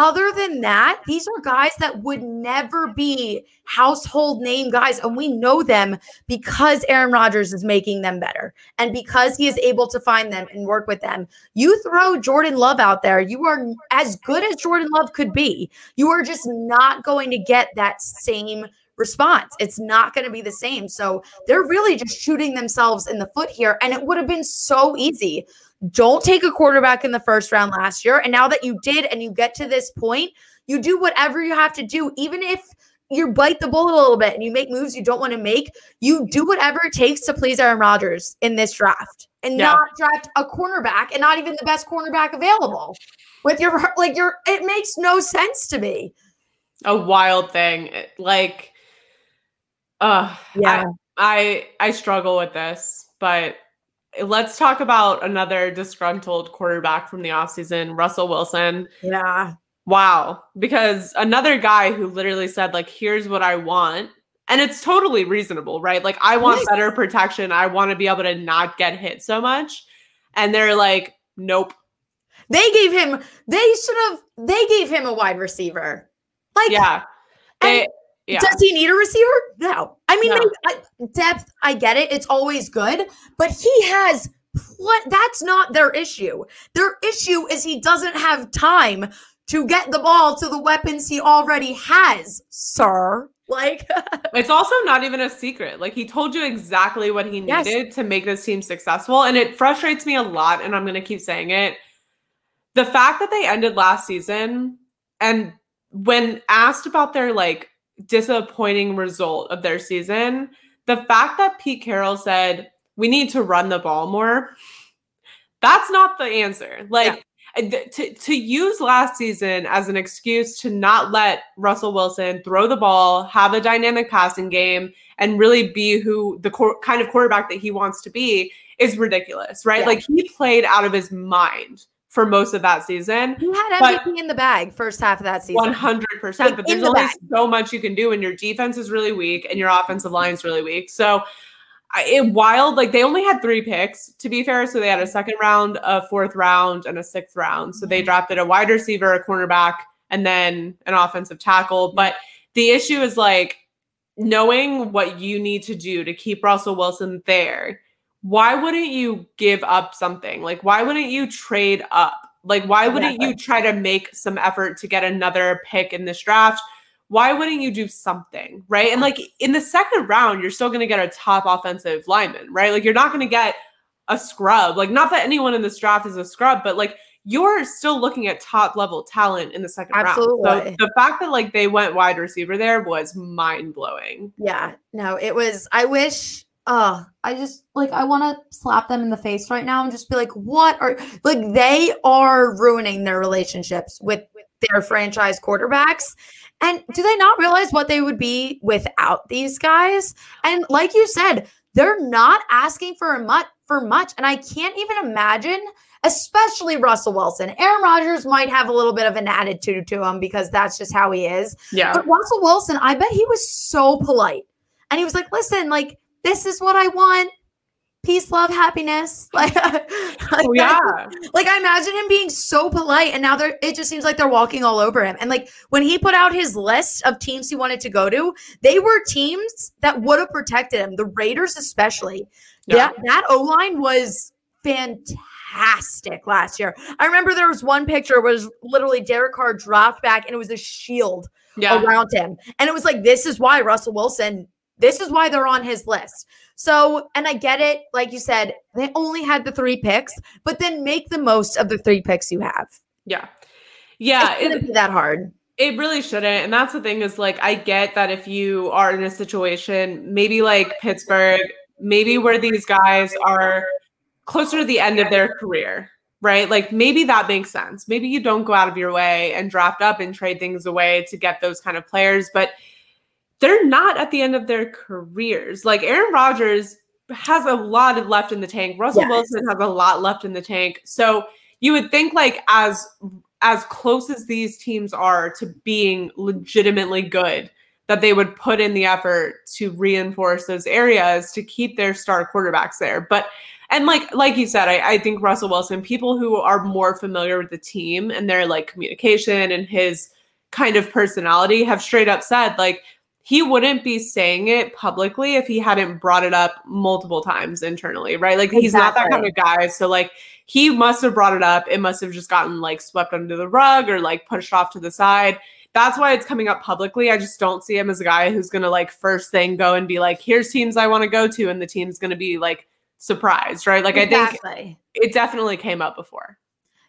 Speaker 1: other than that, these are guys that would never be household name guys. And we know them because Aaron Rodgers is making them better and because he is able to find them and work with them. You throw Jordan Love out there, you are as good as Jordan Love could be. You are just not going to get that same response. It's not going to be the same. So they're really just shooting themselves in the foot here. And it would have been so easy don't take a quarterback in the first round last year. And now that you did and you get to this point, you do whatever you have to do, even if you bite the bullet a little bit and you make moves you don't want to make, you do whatever it takes to please Aaron Rodgers in this draft and yeah. not draft a cornerback and not even the best cornerback available. With your like your it makes no sense to me.
Speaker 2: A wild thing. Like uh yeah. I I, I struggle with this, but let's talk about another disgruntled quarterback from the offseason, Russell Wilson.
Speaker 1: Yeah.
Speaker 2: Wow. Because another guy who literally said, like, here's what I want. And it's totally reasonable, right? Like, I want better protection. I want to be able to not get hit so much. And they're like, nope.
Speaker 1: They gave him, they should have, they gave him a wide receiver. Like,
Speaker 2: yeah. They,
Speaker 1: yeah. Does he need a receiver? No. I mean, no. They, depth, I get it. It's always good, but he has what that's not their issue. Their issue is he doesn't have time to get the ball to the weapons he already has, sir. Like
Speaker 2: it's also not even a secret. Like he told you exactly what he needed yes. to make this team successful. And it frustrates me a lot, and I'm gonna keep saying it. The fact that they ended last season and when asked about their like disappointing result of their season. The fact that Pete Carroll said, we need to run the ball more, that's not the answer. Like, yeah. to, to use last season as an excuse to not let Russell Wilson throw the ball, have a dynamic passing game, and really be who the cor- kind of quarterback that he wants to be is ridiculous, right? Yeah. Like, he played out of his mind for most of that season.
Speaker 1: You had MVP in the bag first half of that season.
Speaker 2: 100%. Like but there's the only bag. so much you can do when your defense is really weak and your offensive line is really weak. So it wild. Like they only had three picks, to be fair. So they had a second round, a fourth round, and a sixth round. So they drafted a wide receiver, a cornerback, and then an offensive tackle. But the issue is like knowing what you need to do to keep Russell Wilson there why wouldn't you give up something? Like, why wouldn't you trade up? Like, why wouldn't you try to make some effort to get another pick in this draft? Why wouldn't you do something? Right. And like in the second round, you're still going to get a top offensive lineman, right? Like, you're not going to get a scrub. Like, not that anyone in this draft is a scrub, but like, you're still looking at top level talent in the second Absolutely. round. So the fact that like they went wide receiver there was mind blowing.
Speaker 1: Yeah. No, it was. I wish uh i just like i want to slap them in the face right now and just be like what are like they are ruining their relationships with, with their franchise quarterbacks and do they not realize what they would be without these guys and like you said they're not asking for a much for much and i can't even imagine especially Russell Wilson. Aaron Rodgers might have a little bit of an attitude to him because that's just how he is.
Speaker 2: Yeah.
Speaker 1: But Russell Wilson, I bet he was so polite. And he was like, listen, like, this is what I want. Peace, love, happiness. Like, like
Speaker 2: oh, yeah.
Speaker 1: like I imagine him being so polite, and now they're it just seems like they're walking all over him. And like when he put out his list of teams he wanted to go to, they were teams that would have protected him. The Raiders, especially. Yeah. That that O line was fantastic last year. I remember there was one picture was literally Derek Carr dropped back and it was a shield yeah. around him. And it was like, this is why Russell Wilson this is why they're on his list. So, and I get it. Like you said, they only had the three picks, but then make the most of the three picks you have.
Speaker 2: Yeah. Yeah.
Speaker 1: It's it, be that hard.
Speaker 2: It really shouldn't. And that's the thing is like I get that if you are in a situation, maybe like Pittsburgh, maybe where these guys are closer to the end of their career, right? Like maybe that makes sense. Maybe you don't go out of your way and draft up and trade things away to get those kind of players, but they're not at the end of their careers. Like Aaron Rodgers has a lot left in the tank. Russell yes. Wilson has a lot left in the tank. So you would think like as as close as these teams are to being legitimately good that they would put in the effort to reinforce those areas to keep their star quarterbacks there. But and like like you said, I, I think Russell Wilson, people who are more familiar with the team and their like communication and his kind of personality have straight up said like he wouldn't be saying it publicly if he hadn't brought it up multiple times internally, right? Like exactly. he's not that kind of guy. So like he must have brought it up. It must have just gotten like swept under the rug or like pushed off to the side. That's why it's coming up publicly. I just don't see him as a guy who's going to like first thing go and be like, here's teams I want to go to. And the team's going to be like surprised, right? Like exactly. I think it definitely came up before.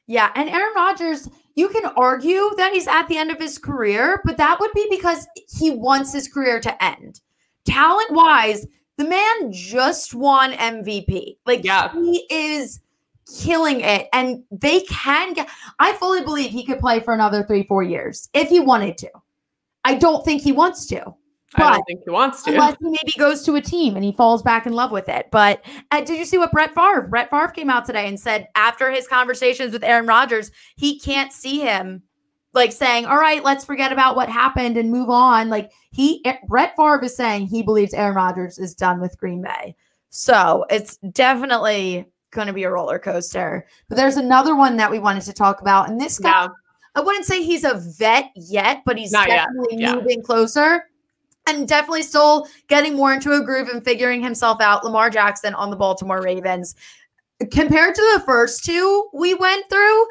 Speaker 1: Yeah. And Aaron Rodgers, you can argue that he's at the end of his career, but that would be because he wants his career to end. Talent wise, the man just won MVP. Like yeah. he is killing it. And they can get, I fully believe he could play for another three, four years if he wanted to. I don't think he wants to.
Speaker 2: But I don't think he wants to.
Speaker 1: Unless he maybe goes to a team and he falls back in love with it. But uh, did you see what Brett Favre? Brett Favre came out today and said after his conversations with Aaron Rodgers, he can't see him like saying, "All right, let's forget about what happened and move on." Like he, Brett Favre is saying he believes Aaron Rodgers is done with Green Bay. So it's definitely going to be a roller coaster. But there's another one that we wanted to talk about, and this guy. Yeah. I wouldn't say he's a vet yet, but he's Not definitely yeah. moving closer and definitely still getting more into a groove and figuring himself out. Lamar Jackson on the Baltimore Ravens. Compared to the first two we went through,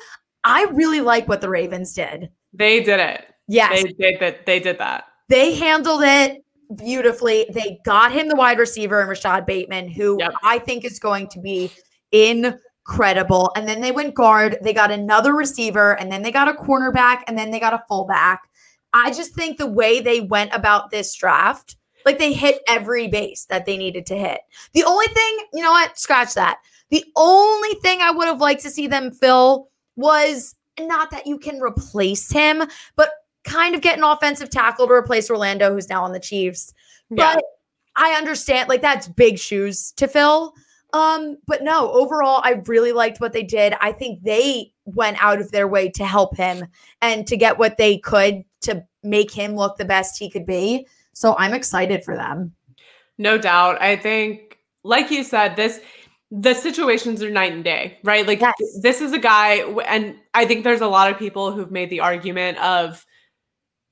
Speaker 1: I really like what the Ravens did.
Speaker 2: They did it.
Speaker 1: Yes.
Speaker 2: They did that. They did that.
Speaker 1: They handled it beautifully. They got him the wide receiver and Rashod Bateman, who yep. I think is going to be incredible. And then they went guard. They got another receiver, and then they got a cornerback, and then they got a fullback. I just think the way they went about this draft, like they hit every base that they needed to hit. The only thing, you know what? Scratch that. The only thing I would have liked to see them fill was not that you can replace him, but kind of get an offensive tackle to replace Orlando, who's now on the Chiefs. Yeah. But I understand, like, that's big shoes to fill. Um, but no, overall, I really liked what they did. I think they went out of their way to help him and to get what they could to make him look the best he could be. So I'm excited for them.
Speaker 2: No doubt. I think, like you said, this the situations are night and day, right? Like yes. this is a guy, and I think there's a lot of people who've made the argument of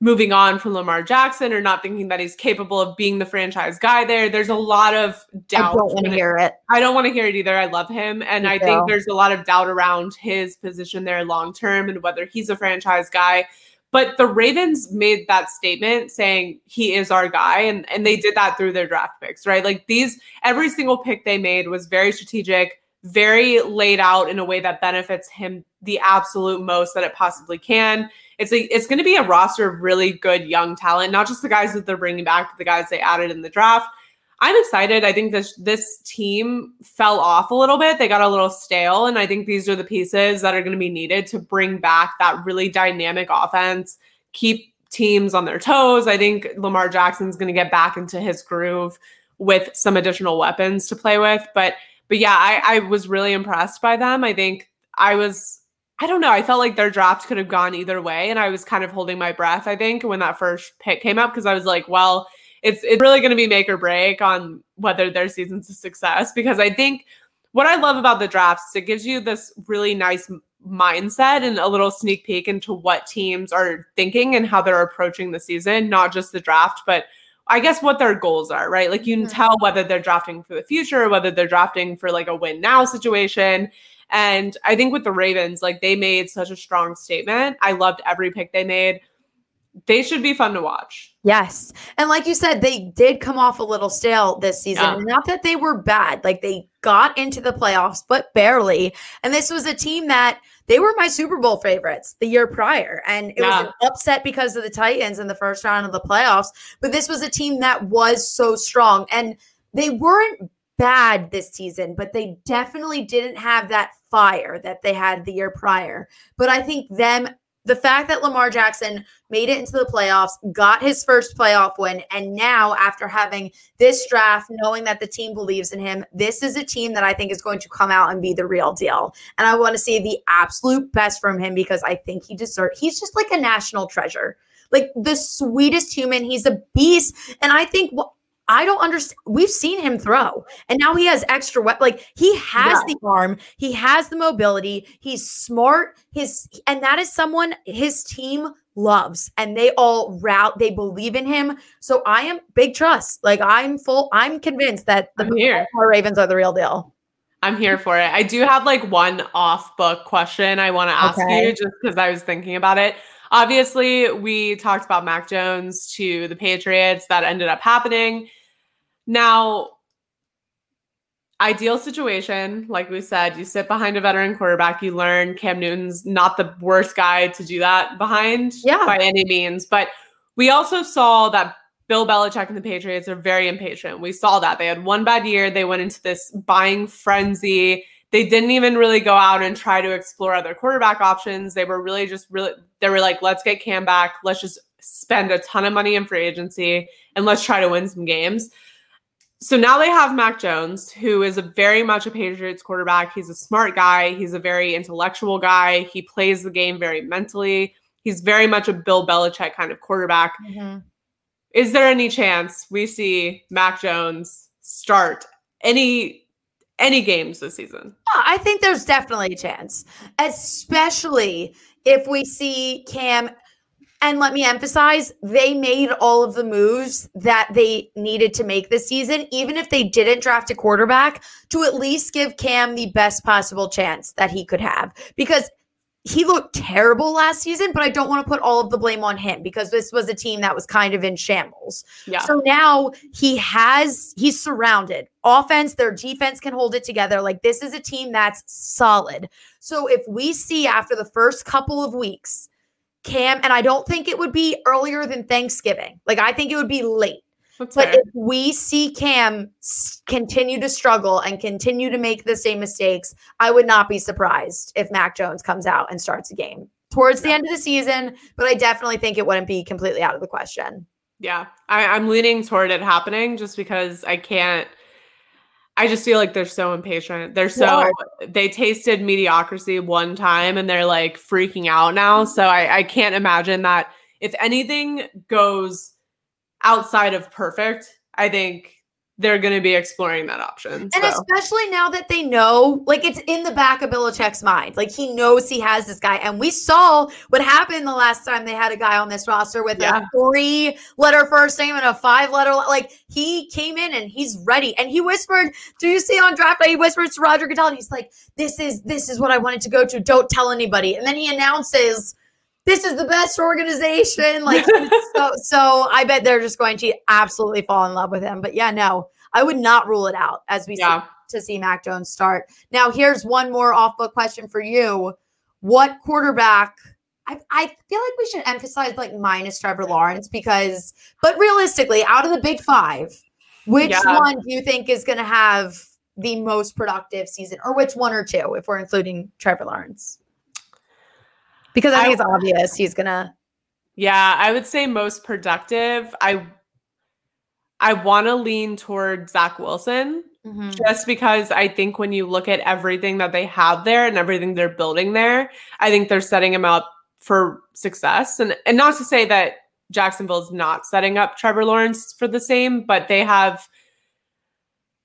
Speaker 2: moving on from Lamar Jackson or not thinking that he's capable of being the franchise guy there. There's a lot of doubt.
Speaker 1: I don't want to hear it.
Speaker 2: I don't want to hear it either. I love him. And Me I too. think there's a lot of doubt around his position there long term and whether he's a franchise guy. But the Ravens made that statement saying he is our guy. And, and they did that through their draft picks, right? Like these, every single pick they made was very strategic, very laid out in a way that benefits him the absolute most that it possibly can. It's a, it's going to be a roster of really good young talent, not just the guys that they're bringing back, but the guys they added in the draft. I'm excited. I think this this team fell off a little bit. They got a little stale, and I think these are the pieces that are going to be needed to bring back that really dynamic offense, keep teams on their toes. I think Lamar Jackson's going to get back into his groove with some additional weapons to play with. But but yeah, I, I was really impressed by them. I think I was I don't know. I felt like their draft could have gone either way, and I was kind of holding my breath. I think when that first pick came up because I was like, well it's it's really going to be make or break on whether their season's a success because I think what I love about the drafts it gives you this really nice mindset and a little sneak peek into what teams are thinking and how they're approaching the season, not just the draft, but I guess what their goals are, right? Like you can mm-hmm. tell whether they're drafting for the future, whether they're drafting for like a win now situation. And I think with the Ravens, like they made such a strong statement. I loved every pick they made they should be fun to watch.
Speaker 1: Yes. And like you said, they did come off a little stale this season. Yeah. Not that they were bad, like they got into the playoffs, but barely. And this was a team that they were my Super Bowl favorites the year prior. And it yeah. was an upset because of the Titans in the first round of the playoffs. But this was a team that was so strong. And they weren't bad this season, but they definitely didn't have that fire that they had the year prior. But I think them the fact that Lamar Jackson made it into the playoffs, got his first playoff win, and now after having this draft, knowing that the team believes in him, this is a team that I think is going to come out and be the real deal. And I want to see the absolute best from him because I think he deserves. He's just like a national treasure, like the sweetest human. He's a beast, and I think what I don't understand. We've seen him throw, and now he has extra. We- like he has yeah. the arm, he has the mobility. He's smart. His and that is someone his team loves, and they all route. They believe in him. So I am big trust. Like I'm full. I'm convinced that the Ravens are the real deal.
Speaker 2: I'm here for it. I do have like one off book question I want to ask okay. you just because I was thinking about it. Obviously, we talked about Mac Jones to the Patriots. That ended up happening. Now, ideal situation, like we said, you sit behind a veteran quarterback, you learn Cam Newton's not the worst guy to do that behind yeah. by any means. But we also saw that Bill Belichick and the Patriots are very impatient. We saw that. They had one bad year, they went into this buying frenzy. They didn't even really go out and try to explore other quarterback options. They were really just really, they were like, let's get Cam back. Let's just spend a ton of money in free agency and let's try to win some games. So now they have Mac Jones, who is a very much a Patriots quarterback. He's a smart guy. He's a very intellectual guy. He plays the game very mentally. He's very much a Bill Belichick kind of quarterback. Mm-hmm. Is there any chance we see Mac Jones start any any games this season?
Speaker 1: I think there's definitely a chance, especially if we see Cam and let me emphasize, they made all of the moves that they needed to make this season, even if they didn't draft a quarterback, to at least give Cam the best possible chance that he could have. Because he looked terrible last season, but I don't want to put all of the blame on him because this was a team that was kind of in shambles. Yeah. So now he has, he's surrounded. Offense, their defense can hold it together. Like this is a team that's solid. So if we see after the first couple of weeks, Cam, and I don't think it would be earlier than Thanksgiving. Like I think it would be late. That's but fair. if we see Cam continue to struggle and continue to make the same mistakes, I would not be surprised if Mac Jones comes out and starts a game towards the end of the season. But I definitely think it wouldn't be completely out of the question.
Speaker 2: Yeah, I, I'm leaning toward it happening just because I can't I just feel like they're so impatient. They're so they tasted mediocrity one time and they're like freaking out now. So I, I can't imagine that if anything goes outside of perfect, I think they're going to be exploring that option.
Speaker 1: And so. especially now that they know, like it's in the back of Belichick's mind. Like he knows he has this guy. And we saw what happened the last time they had a guy on this roster with yeah. a three letter first name and a five letter. Like he came in and he's ready. And he whispered, Do you see on draft day? He whispered to Roger Goodell, and he's like, This is this is what I wanted to go to. Don't tell anybody. And then he announces this is the best organization. Like, so, so I bet they're just going to absolutely fall in love with him. But yeah, no, I would not rule it out as we yeah. see to see Mac Jones start. Now, here's one more off book question for you. What quarterback? I, I feel like we should emphasize like minus Trevor Lawrence because, but realistically, out of the big five, which yeah. one do you think is going to have the most productive season, or which one or two, if we're including Trevor Lawrence? Because I think it's obvious he's gonna.
Speaker 2: Yeah, I would say most productive. I I want to lean toward Zach Wilson mm-hmm. just because I think when you look at everything that they have there and everything they're building there, I think they're setting him up for success. And and not to say that Jacksonville's not setting up Trevor Lawrence for the same, but they have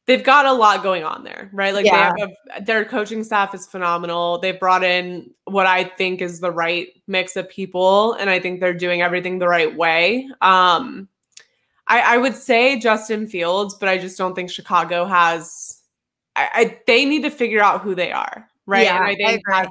Speaker 2: they've got a lot going on there, right? Like yeah. they have a, their coaching staff is phenomenal. They've brought in what I think is the right mix of people, and I think they're doing everything the right way. Um, I, I would say Justin Fields, but I just don't think Chicago has. I, I they need to figure out who they are, right? Yeah, and I think I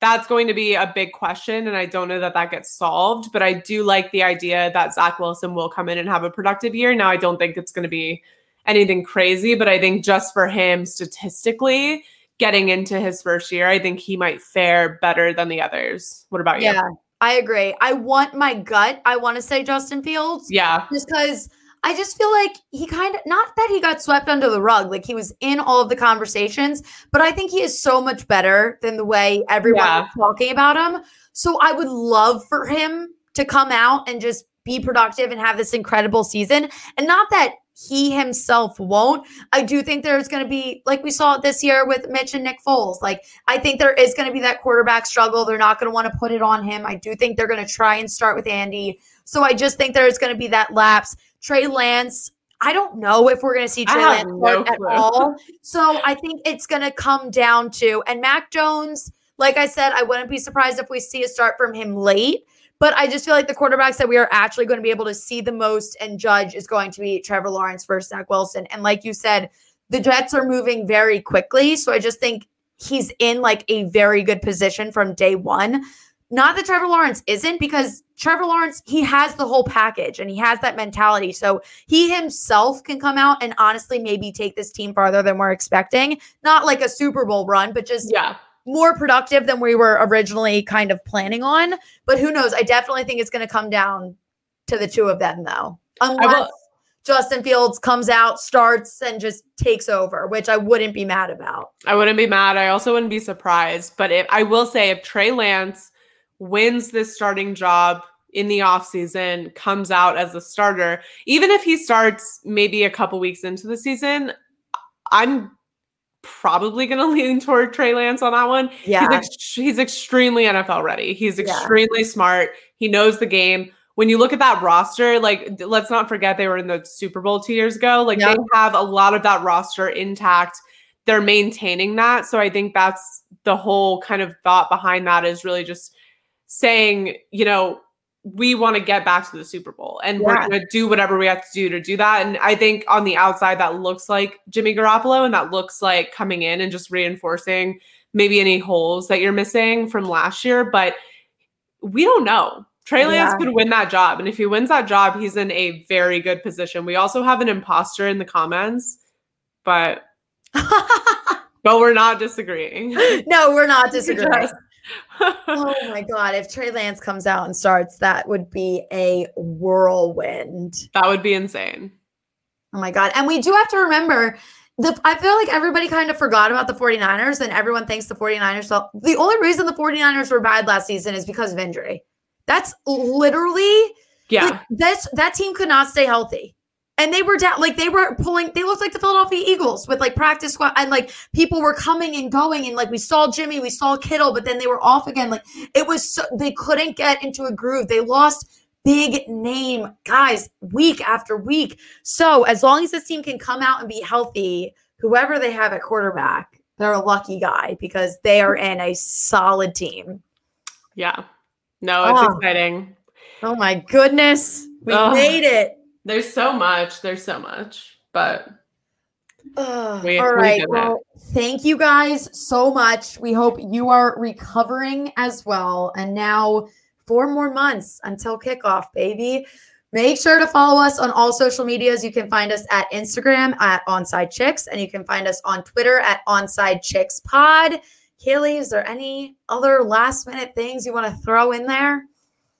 Speaker 2: that's going to be a big question, and I don't know that that gets solved. But I do like the idea that Zach Wilson will come in and have a productive year. Now, I don't think it's going to be anything crazy, but I think just for him statistically, getting into his first year, I think he might fare better than the others. What about you?
Speaker 1: Yeah, I agree. I want my gut. I want to say Justin Fields.
Speaker 2: Yeah.
Speaker 1: Just because I just feel like he kind of, not that he got swept under the rug, like he was in all of the conversations, but I think he is so much better than the way everyone yeah. talking about him. So I would love for him to come out and just be productive and have this incredible season. And not that he himself won't. I do think there's going to be, like we saw this year with Mitch and Nick Foles. Like, I think there is going to be that quarterback struggle. They're not going to want to put it on him. I do think they're going to try and start with Andy. So I just think there's going to be that lapse. Trey Lance, I don't know if we're going to see Trey Lance no at all. So I think it's going to come down to, and Mac Jones, like I said, I wouldn't be surprised if we see a start from him late. But I just feel like the quarterbacks that we are actually going to be able to see the most and judge is going to be Trevor Lawrence versus Zach Wilson. And like you said, the Jets are moving very quickly. So I just think he's in like a very good position from day one. Not that Trevor Lawrence isn't, because Trevor Lawrence, he has the whole package and he has that mentality. So he himself can come out and honestly maybe take this team farther than we're expecting. Not like a Super Bowl run, but just
Speaker 2: yeah
Speaker 1: more productive than we were originally kind of planning on. But who knows? I definitely think it's going to come down to the two of them, though. Unless Justin Fields comes out, starts, and just takes over, which I wouldn't be mad about.
Speaker 2: I wouldn't be mad. I also wouldn't be surprised. But if I will say, if Trey Lance wins this starting job in the offseason, comes out as a starter, even if he starts maybe a couple weeks into the season, I'm probably going to lean toward Trey Lance on that one.
Speaker 1: Yeah.
Speaker 2: He's, ex- he's extremely NFL ready. He's extremely yeah. smart. He knows the game. When you look at that roster, like let's not forget they were in the Super Bowl two years ago. Like yep. they have a lot of that roster intact. They're maintaining that. So I think that's the whole kind of thought behind that is really just saying, you know, we want to get back to the Super Bowl and yeah. we're going to do whatever we have to do to do that. And I think on the outside, that looks like Jimmy Garoppolo and that looks like coming in and just reinforcing maybe any holes that you're missing from last year. But we don't know. Trey Lance yeah. could win that job. And if he wins that job, he's in a very good position. We also have an imposter in the comments, but. but we're not disagreeing.
Speaker 1: No, we're not disagreeing oh my god! If Trey Lance comes out and starts, that would be a whirlwind.
Speaker 2: That would be insane.
Speaker 1: Oh my god! And we do have to remember the, I feel like everybody kind of forgot about the 49ers and everyone thinks the 49ers. So the only reason the 49ers were bad last season is because of injury. That's literally
Speaker 2: yeah.
Speaker 1: Like, this that team could not stay healthy. And they were down, like they were pulling. They looked like the Philadelphia Eagles with like practice squad, and like people were coming and going, and like we saw Jimmy, we saw Kittle, but then they were off again. Like it was, so, they couldn't get into a groove. They lost big name guys week after week. So as long as this team can come out and be healthy, whoever they have at quarterback, they're a lucky guy because they are in a solid team.
Speaker 2: Yeah. No, it's oh. exciting.
Speaker 1: Oh my goodness. We oh. made it.
Speaker 2: There's so much. There's so much, but.
Speaker 1: Uh, we, all right. We well, thank you guys so much. We hope you are recovering as well. And now, four more months until kickoff, baby. Make sure to follow us on all social medias. You can find us at Instagram at Onside Chicks, and you can find us on Twitter at Onside Chicks Pod. Kaylee, is there any other last minute things you want to throw in there?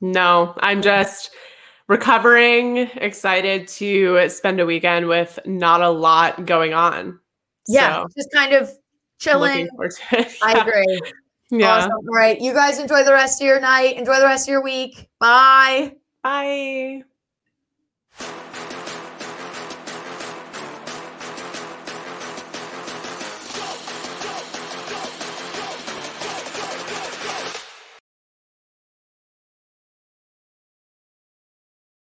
Speaker 2: No, I'm just recovering, excited to spend a weekend with not a lot going on.
Speaker 1: Yeah, so, just kind of chilling. I agree. Yeah. Awesome. All right. You guys enjoy the rest of your night. Enjoy the rest of your week. Bye.
Speaker 2: Bye.